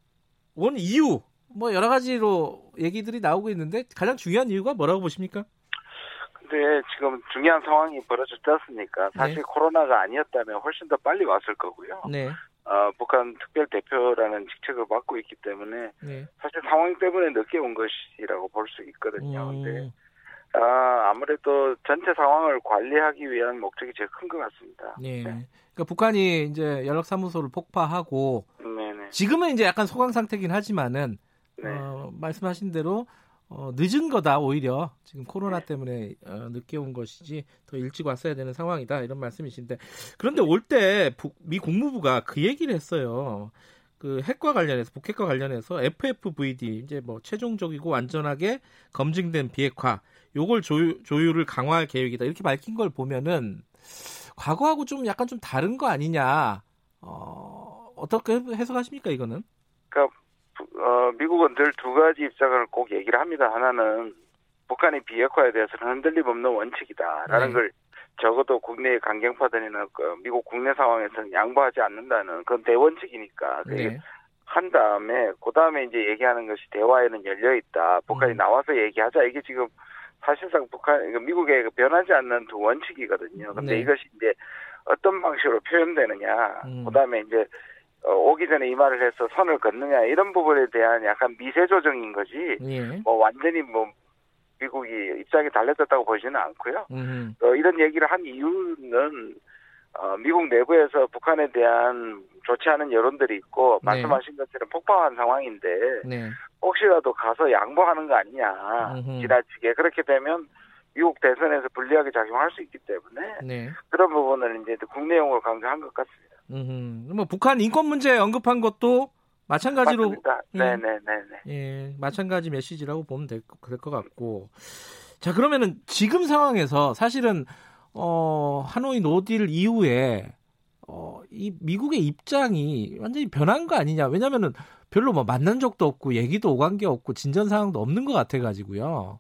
온 이유 뭐 여러 가지로 얘기들이 나오고 있는데 가장 중요한 이유가 뭐라고 보십니까? 근데 지금 중요한 상황이 벌어졌지 않습니까? 사실 네. 코로나가 아니었다면 훨씬 더 빨리 왔을 거고요. 네. 어, 북한 특별 대표라는 직책을 맡고 있기 때문에 네. 사실 상황 때문에 늦게 온 것이라고 볼 수 있거든요. 근데 음, 아, 아무래도 전체 상황을 관리하기 위한 목적이 제일 큰 것 같습니다. 네. 그러니까 북한이 이제 연락 사무소를 폭파하고 네네. 지금은 이제 약간 소강 상태긴 하지만은 네. 어, 말씀하신 대로 어, 늦은 거다 오히려 지금 코로나 때문에 어, 늦게 온 것이지 더 일찍 왔어야 되는 상황이다 이런 말씀이신데 그런데 올 때 미 국무부가 그 얘기를 했어요. 그 핵과 관련해서 북핵과 관련해서 FFVD 이제 뭐 최종적이고 완전하게 검증된 비핵화 요걸 조율, 조율을 강화할 계획이다 이렇게 밝힌 걸 보면은 과거하고 좀 약간 좀 다른 거 아니냐 어, 어떻게 해석하십니까 이거는? 그러니까 부- 어, 미국은 늘 두 가지 입장을 꼭 얘기를 합니다. 하나는 북한의 비핵화에 대해서는 흔들림 없는 원칙이다라는 네. 걸 적어도 국내의 강경파들이나 그 미국 국내 상황에서는 양보하지 않는다는 그건 대원칙이니까 그 네. 한 다음에 그 다음에 이제 얘기하는 것이 대화에는 열려 있다. 북한이 음. 나와서 얘기하자. 이게 지금 사실상 북한 미국의 그 변하지 않는 두 원칙이거든요. 근데 네. 이것이 이제 어떤 방식으로 표현되느냐. 음. 그 다음에 이제 어, 오기 전에 이 말을 해서 선을 긋느냐 이런 부분에 대한 약간 미세 조정인 거지. 예. 뭐 완전히 뭐 미국이 입장이 달라졌다고 보지는 않고요. 음. 어, 이런 얘기를 한 이유는 어, 미국 내부에서 북한에 대한 좋지 않은 여론들이 있고 네. 말씀하신 것처럼 폭파한 상황인데 네. 혹시라도 가서 양보하는 거 아니냐 음흠. 지나치게 그렇게 되면 미국 대선에서 불리하게 작용할 수 있기 때문에 네. 그런 부분을 이제 국내용으로 강조한 것 같습니다. 음. 뭐 북한 인권 문제 언급한 것도 마찬가지로 맞습니다. 예. 예, 마찬가지 메시지라고 보면 될것 같고. 자, 그러면은 지금 상황에서 사실은 어, 하노이 no deal 이후에 어, 이 미국의 입장이 완전히 변한 거 아니냐. 왜냐면은 별로 뭐 만난 적도 없고 얘기도 오간 게 없고 진전 상황도 없는 것 같아 가지고요.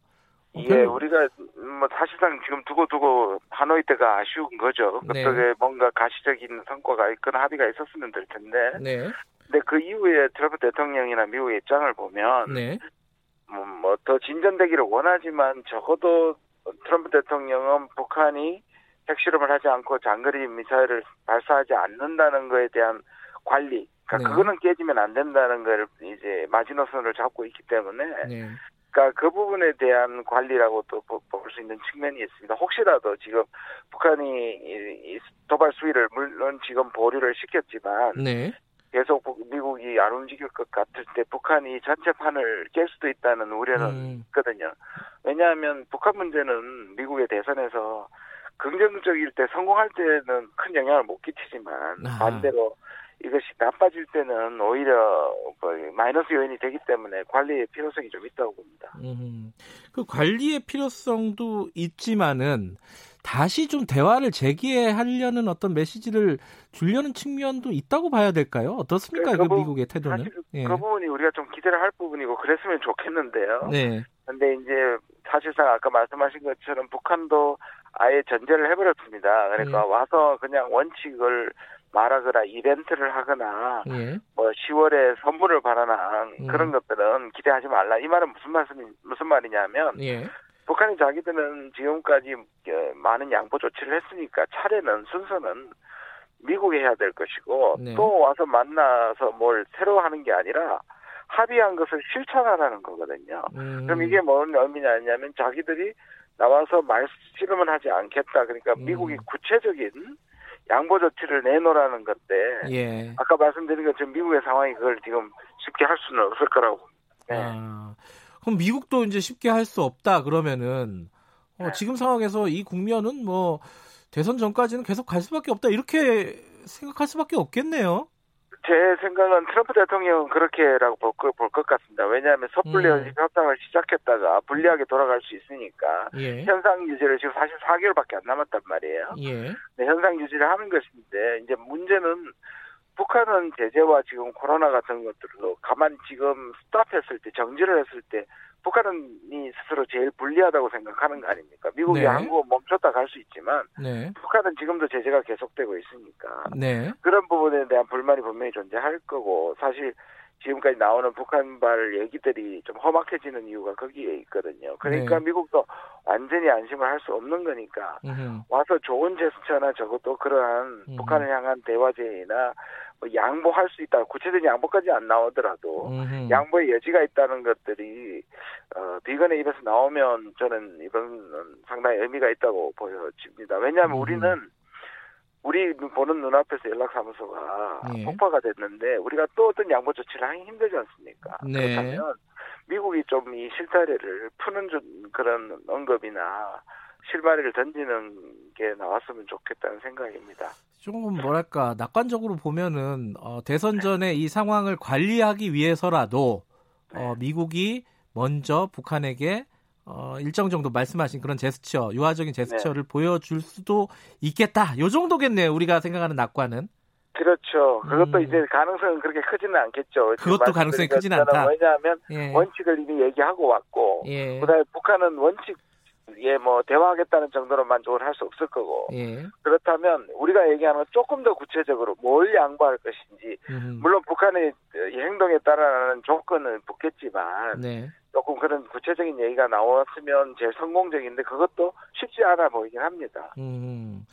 어, 예, 우리가 뭐 사실상 지금 두고두고 하노이 때가 아쉬운 거죠. 네. 그쪽에 뭔가 가시적인 성과가 있거나 합의가 있었으면 될 텐데. 네. 근데 그 이후에 트럼프 대통령이나 미국의 입장을 보면 네. 뭐더 진전되기를 원하지만 적어도 트럼프 대통령은 북한이 핵실험을 하지 않고 장거리 미사일을 발사하지 않는다는 거에 대한 관리, 그러니까 네. 그거는 깨지면 안 된다는 걸 이제 마지노선을 잡고 있기 때문에, 네. 그러니까 그 부분에 대한 관리라고 또 볼 수 있는 측면이 있습니다. 혹시라도 지금 북한이 도발 수위를 물론 지금 보류를 시켰지만 네. 계속 북- 미국이 안 움직일 것 같을 때 북한이 전체 판을 깰 수도 있다는 우려는 음. 있거든요. 왜냐하면 북한 문제는 미국의 대선에서 긍정적일 때 성공할 때는 큰 영향을 못 끼치지만. 반대로 이것이 나빠질 때는 오히려 뭐 마이너스 요인이 되기 때문에 관리의 필요성이 좀 있다고 봅니다. 음, 그 관리의 필요성도 있지만은 다시 좀 대화를 재개하려는 어떤 메시지를 주려는 측면도 있다고 봐야 될까요? 어떻습니까? 그그 부분- 미국의 태도는? 사실 예. 그 부분이 우리가 좀 기대를 할 부분이고 그랬으면 좋겠는데요. 네. 근데 이제 사실상 아까 말씀하신 것처럼 북한도 아예 전제를 해버렸습니다. 그러니까 예. 와서 그냥 원칙을 말하거나 이벤트를 하거나 예. 뭐 10월에 선물을 바라나 음. 그런 것들은 기대하지 말라. 이 말은 무슨 말씀이 무슨 말이냐면 예. 북한이 자기들은 지금까지 어, 많은 양보 조치를 했으니까 차례는 순서는 미국이 해야 될 것이고 네. 또 와서 만나서 뭘 새로 하는 게 아니라 합의한 것을 실천하라는 거거든요. 음. 그럼 이게 뭔 의미냐면 자기들이 나와서 말씨름은 하지 않겠다. 그러니까 음. 미국이 구체적인 양보 조치를 내놓으라는 건데 예. 아까 말씀드린 것처럼 미국의 상황이 그걸 지금 쉽게 할 수는 없을 거라고. 네. 아, 그럼 미국도 이제 쉽게 할 수 없다 그러면은 어, 네. 지금 상황에서 이 국면은 뭐 대선 전까지는 계속 갈 수밖에 없다 이렇게 생각할 수밖에 없겠네요. 제 생각은 트럼프 대통령은 그렇게라고 볼 것 같습니다. 왜냐하면 섣불리 음. 협상을 시작했다가 불리하게 돌아갈 수 있으니까 예. 현상 유지를 지금 사실 4개월밖에 안 남았단 말이에요. 예. 네, 현상 유지를 하는 것인데 이제 문제는 북한은 제재와 지금 코로나 같은 것들로 가만히 지금 스탑했을 때 정지를 했을 때 북한이 스스로 제일 불리하다고 생각하는 거 아닙니까? 미국이 네. 한국은 멈췄다 갈 수 있지만 네. 북한은 지금도 제재가 계속되고 있으니까 네. 그런 부분에 대한 불만이 분명히 존재할 거고 사실 지금까지 나오는 북한발 얘기들이 좀 험악해지는 이유가 거기에 있거든요. 그러니까 네. 미국도 완전히 안심을 할 수 없는 거니까 음흠. 와서 좋은 제스처나 적어도 그러한 음. 북한을 향한 대화제의나 뭐 양보할 수 있다. 구체적인 양보까지 안 나오더라도 음흠. 양보의 여지가 있다는 것들이 어, 비건의 입에서 나오면 저는 이건 상당히 의미가 있다고 보여집니다. 왜냐하면 음. 우리는 우리 보는 눈앞에서 연락사무소가 예. 폭파가 됐는데 우리가 또 어떤 양보 조치를 하기 힘들지 않습니까? 네. 그렇다면 미국이 좀 이 실타래를 푸는 좀 그런 언급이나 실마리를 던지는 게 나왔으면 좋겠다는 생각입니다. 조금 뭐랄까 낙관적으로 보면은 어, 대선 전에 이 상황을 관리하기 위해서라도 어, 미국이 먼저 북한에게 어, 일정 정도 말씀하신 그런 제스처, 유화적인 제스처를 보여줄 수도 있겠다. 요 정도겠네요. 우리가 생각하는 낙관은. 그렇죠. 그것도 음. 이제 가능성은 그렇게 크지는 않겠죠. 그것도 가능성이 것처럼 않다. 왜냐하면 예. 원칙을 이미 얘기하고 왔고, 예. 그다음에 북한은 원칙 에뭐 대화하겠다는 정도로 만족을 할 수 없을 거고, 예. 그렇다면 우리가 얘기하는 건 조금 더 구체적으로 뭘 양보할 것인지, 음. 물론 북한의 이 행동에 따라는 조건은 붙겠지만, 네. 조금 그런 구체적인 얘기가 나왔으면 제일 성공적인데 그것도 쉽지 않아 보이긴 합니다. 음.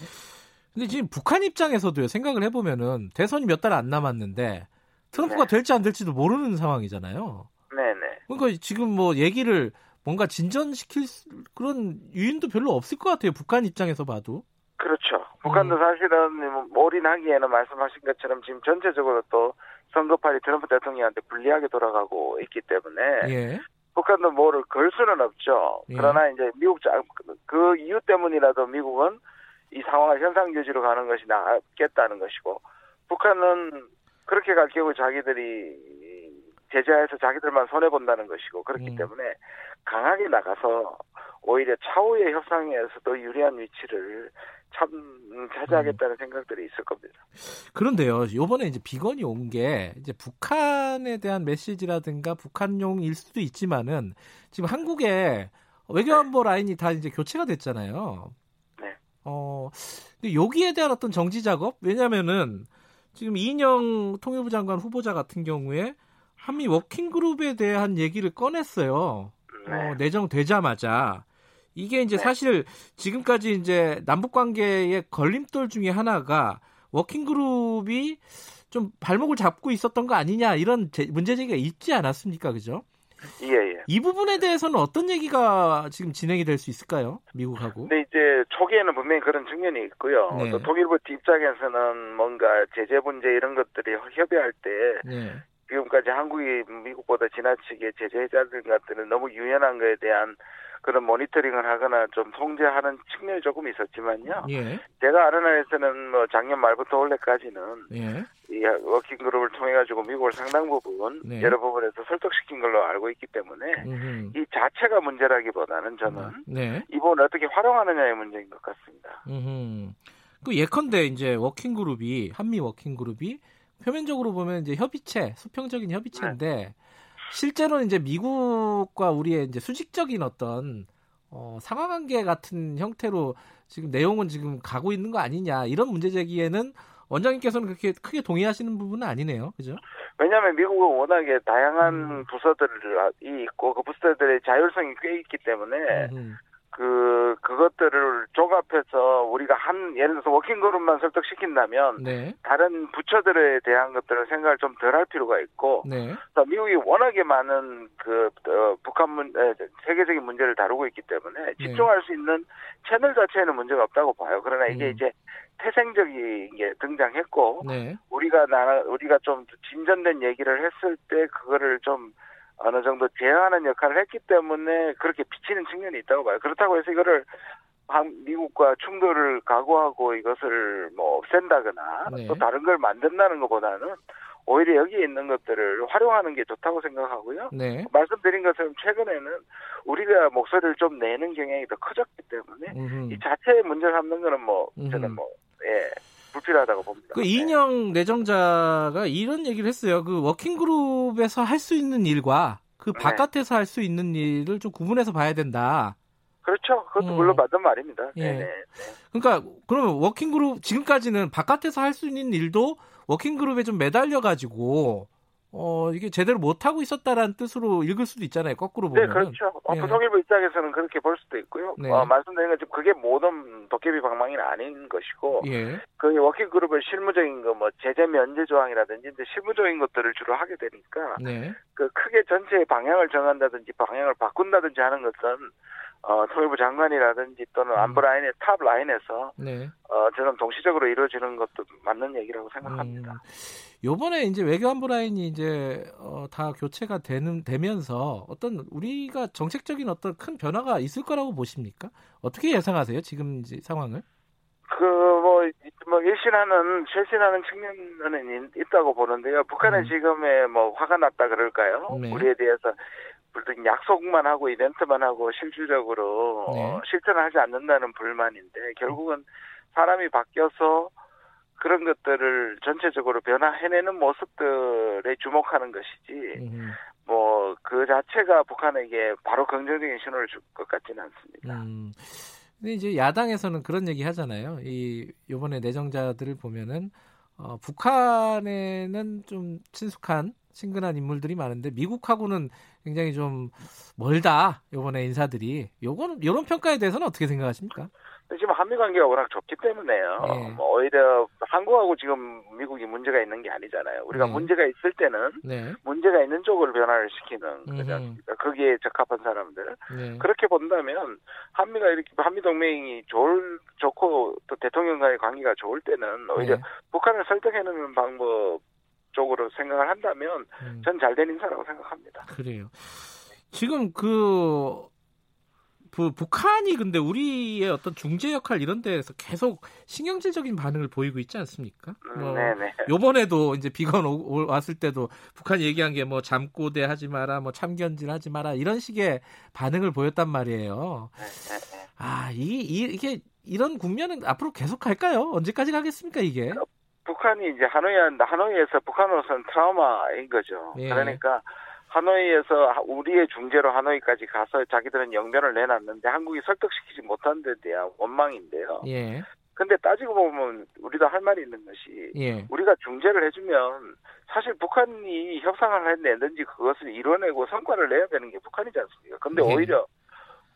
근데 지금 북한 입장에서도요. 생각을 해보면은 대선이 몇 달 안 남았는데 트럼프가 네. 될지 안 될지도 모르는 상황이잖아요. 네네. 그러니까 지금 뭐 얘기를 뭔가 진전시킬 수- 그런 유인도 별로 없을 것 같아요. 북한 입장에서 봐도. 그렇죠. 북한도 음. 사실은 뭐 올인하기에는 말씀하신 것처럼 지금 전체적으로 또 선거판이 트럼프 대통령한테 불리하게 돌아가고 있기 때문에 예. 북한도 뭐를 걸 수는 없죠. 예. 그러나 이제 미국 자- 그 이유 때문이라도 미국은 이 상황을 현상 유지로 가는 것이 낫겠다는 것이고 북한은 그렇게 갈 경우 자기들이 제재해서 자기들만 손해 본다는 것이고 그렇기 음. 때문에 강하게 나가서 오히려 차후의 협상에서도 유리한 위치를 참 차지하겠다는 음. 생각들이 있을 겁니다. 그런데요. 요번에 이제 비건이 온 게 이제 북한에 대한 메시지라든가 북한용일 수도 있지만은 지금 한국에 외교안보 라인이 다 이제 교체가 됐잖아요. 네. 어, 근데 여기에 대한 어떤 정지 작업? 왜냐면은 지금 이인영 통일부 장관 후보자 같은 경우에 한미 working group에 대한 얘기를 꺼냈어요. 네. 어, 내정되자마자 이게 이제 사실 지금까지 이제 남북 관계의 걸림돌 중에 하나가 working group이 좀 발목을 잡고 있었던 거 아니냐 이런 제- 문제 제기가 있지 않았습니까, 그죠? 예, 예. 이 부분에 대해서는 어떤 얘기가 지금 진행이 될 수 있을까요, 미국하고? 근데 이제 초기에는 분명히 그런 측면이 있고요. 네. 또 통일부 입장에서는 뭔가 제재 문제 이런 것들이 협의할 때 네, 지금까지 한국이 미국보다 지나치게 제재 해자들 것들은 너무 유연한 거에 대한 그런 모니터링을 하거나 좀 통제하는 측면이 조금 있었지만요. 예, 제가 아는 한에서는 뭐 작년 말부터 올해까지는 예, 이 working group을 통해 가지고 미국을 상당 부분 네. 여러 부분에서 설득시킨 걸로 알고 있기 때문에 음흠. 이 자체가 문제라기보다는 저는 네, 이 부분을 어떻게 활용하느냐의 문제인 것 같습니다. 음흠. 그 예컨대 이제 working group이 한미 working group이 표면적으로 보면 이제 협의체, 수평적인 협의체인데 실제로는 이제 미국과 우리의 이제 수직적인 어떤 어, 상하관계 같은 형태로 지금 내용은 지금 가고 있는 거 아니냐 이런 문제 제기에는 원장님께서는 그렇게 크게 동의하시는 부분은 아니네요, 그죠? 왜냐하면 미국은 워낙에 다양한 음. 부서들이 있고 그 부서들의 자율성이 꽤 있기 때문에 음흠. 그 그것들을 종합해서 우리가 한 예를 들어서 워킹 그룹만 설득시킨다면 네, 다른 부처들에 대한 것들을 생각을 좀 덜 할 필요가 있고 네, 또 미국이 워낙에 많은 그 어, 북한 문 에, 세계적인 문제를 다루고 있기 때문에 집중할 수 있는 채널 자체에는 문제가 없다고 봐요. 그러나 이게 음. 이제 태생적인 게 등장했고 네, 우리가 나 우리가 좀 진전된 얘기를 했을 때 그거를 좀 어느 정도 제어하는 역할을 했기 때문에 그렇게 비치는 측면이 있다고 봐요. 그렇다고 해서 이거를 한- 미국과 충돌을 각오하고 이것을 뭐 없앤다거나 네. 또 다른 걸 만든다는 것보다는 오히려 여기에 있는 것들을 활용하는 게 좋다고 생각하고요. 네. 말씀드린 것처럼 최근에는 우리가 목소리를 좀 내는 경향이 더 커졌기 때문에 음흠. 이 자체의 문제 삼는 거는 뭐 저는. 뭐 예, 불필요하다고 봅니다. 그 이인영 내정자가 이런 얘기를 했어요. 그 working group에서 할 수 있는 일과 그 네. 바깥에서 할 수 있는 일을 좀 구분해서 봐야 된다. 그렇죠. 그것도 음. 물론 맞는 말입니다. 예. 네네. 그러니까 그러면 working group 지금까지는 바깥에서 할 수 있는 일도 working group에 좀 매달려 가지고 어 이게 제대로 못 하고 있었다라는 뜻으로 읽을 수도 있잖아요. 거꾸로 네, 보면. 그렇죠. 어, 예. 부통일부 입장에서는 그렇게 볼 수도 있고요. 네. 어, 말씀드린 것처럼 그게 모든 도깨비 방망이는 아닌 것이고, 예. 그 working group을 실무적인 거, 뭐 제재 면제 조항이라든지 이제 실무적인 것들을 주로 하게 되니까, 네. 그 크게 전체의 방향을 정한다든지 방향을 바꾼다든지 하는 것은 어, 통일부 장관이라든지 또는 음. 안보 라인의 top 라인에서 네. 어, 저는 동시적으로 이루어지는 것도 맞는 얘기라고 생각합니다. 음, 요번에 이제 외교 안보 라인이 이제 어, 다 교체가 되는 되면서 어떤 우리가 정책적인 어떤 큰 변화가 있을 거라고 보십니까? 어떻게 예상하세요? 지금 상황을? 그, 뭐, 뭐, 일신하는, 실신하는 측면은 있- 있다고 보는데요. 북한은 음. 지금에 뭐, 화가 났다 그럴까요? 네. 우리에 대해서, 불든 약속만 하고, 이벤트만 하고, 실질적으로, 네. 어, 실천을 하지 않는다는 불만인데, 결국은 사람이 바뀌어서 그런 것들을 전체적으로 변화해내는 모습들에 주목하는 것이지, 음, 뭐, 그 자체가 북한에게 바로 긍정적인 신호를 줄 것 같지는 않습니다. 음. 근데 이제 야당에서는 그런 얘기 하잖아요. 이 요번에 내정자들을 보면은 어, 북한에는 좀 친숙한 친근한 인물들이 많은데 미국하고는 굉장히 좀 멀다. 요번에 인사들이. 요거는 요런 평가에 대해서는 어떻게 생각하십니까? 지금 한미 관계가 워낙 좋기 때문에요. 예. 뭐 오히려 한국하고 지금 미국이 문제가 있는 게 아니잖아요. 우리가 네. 문제가 있을 때는 네. 문제가 있는 쪽을 변화를 시키는 음흠. 않습니까? 거기에 적합한 사람들. 네. 그렇게 본다면 한미가 이렇게 한미 동맹이 좋을 좋고 또 대통령과의 관계가 좋을 때는 오히려 네. 북한을 설득해내는 방법 쪽으로 생각을 한다면 음. 전잘 된 인사라고 생각합니다. 그래요. 지금 그, 그 북한이 근데 우리의 어떤 중재 역할 이런 데에서 계속 신경질적인 반응을 보이고 있지 않습니까? 음, 뭐 네네. 요번에도 이제 비건 오- 오- 왔을 때도 북한이 얘기한 게 뭐 잠꼬대 하지 마라, 뭐 참견질 하지 마라 이런 식의 반응을 보였단 말이에요. 네, 네, 네. 아, 이, 이 이게 이런 국면은 앞으로 계속 갈까요? 언제까지 가겠습니까 이게? 북한이 이제 하노이 하노이에서 북한으로서는 트라우마인 거죠. 예. 그러니까 하노이에서 하- 우리의 중재로 하노이까지 가서 자기들은 영변을 내놨는데 한국이 설득시키지 못한 데 대한 원망인데요. 예, 근데 따지고 보면 우리도 할 말이 있는 것이 예, 우리가 중재를 해주면 사실 북한이 협상을 해내든지 그것을 이뤄내고 성과를 내야 되는 게 북한이지 않습니까? 근데 네. 오히려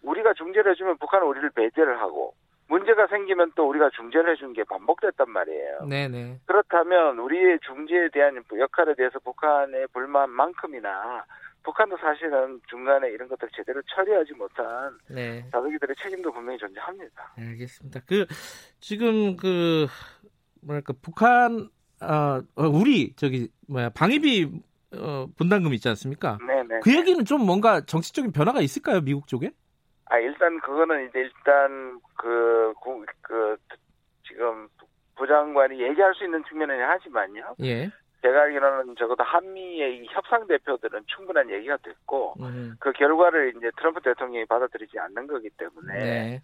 우리가 중재를 해주면 북한은 우리를 배제를 하고 문제가 생기면 또 우리가 중재를 해준 게 반복됐단 말이에요. 네, 네, 그렇다면 우리의 중재에 대한 역할에 대해서 북한의 불만만큼이나 북한도 사실은 중간에 이런 것들 제대로 처리하지 못한 네. 자기들의 책임도 분명히 존재합니다. 알겠습니다. 그 지금 그 뭐랄까 북한 어, 어, 우리 저기 뭐야 방위비 어, 분담금 있지 않습니까? 네네. 그 얘기는 좀 뭔가 정치적인 변화가 있을까요 미국 쪽에? 아 일단 그거는 이제 일단 그, 구- 그 지금 부장관이 얘기할 수 있는 측면은 하지만요. 예. 제가 알기로는 적어도 한미의 이 협상 대표들은 충분한 얘기가 됐고 음, 그 결과를 이제 트럼프 대통령이 받아들이지 않는 거기 때문에 네.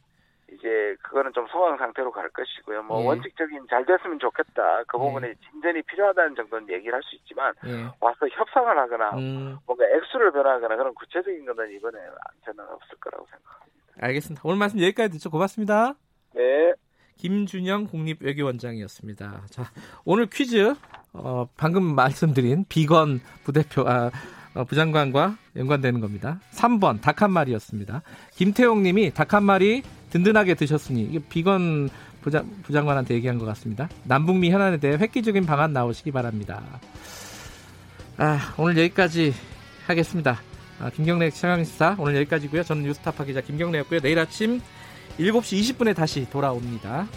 이제 그거는 좀 소강 상태로 갈 것이고요. 뭐 예. 원칙적인 잘 됐으면 좋겠다. 그 예. 부분에 진전이 필요하다는 정도는 얘기를 할 수 있지만 예. 와서 협상을 하거나 음, 뭔가 액수를 변화하거나 그런 구체적인 것은 이번에 저는 없을 거라고 생각합니다. 알겠습니다. 오늘 말씀 여기까지 듣죠. 고맙습니다. 네. 김준영 국립외교원장이었습니다. 자, 오늘 퀴즈 어, 방금 말씀드린 비건 부대표 아, 어, 부장관과 연관되는 겁니다. 3번 닭 한 마리였습니다. 김태용 님이 닭 한 마리 든든하게 드셨으니 이게 비건 부장, 부장관한테 얘기한 것 같습니다. 남북미 현안에 대해 획기적인 방안 나오시기 바랍니다. 아, 오늘 여기까지 하겠습니다. 아, 김경래 최강시사 오늘 여기까지고요. 저는 뉴스타파 기자 김경래였고요. 내일 아침 7시 20분에 다시 돌아옵니다.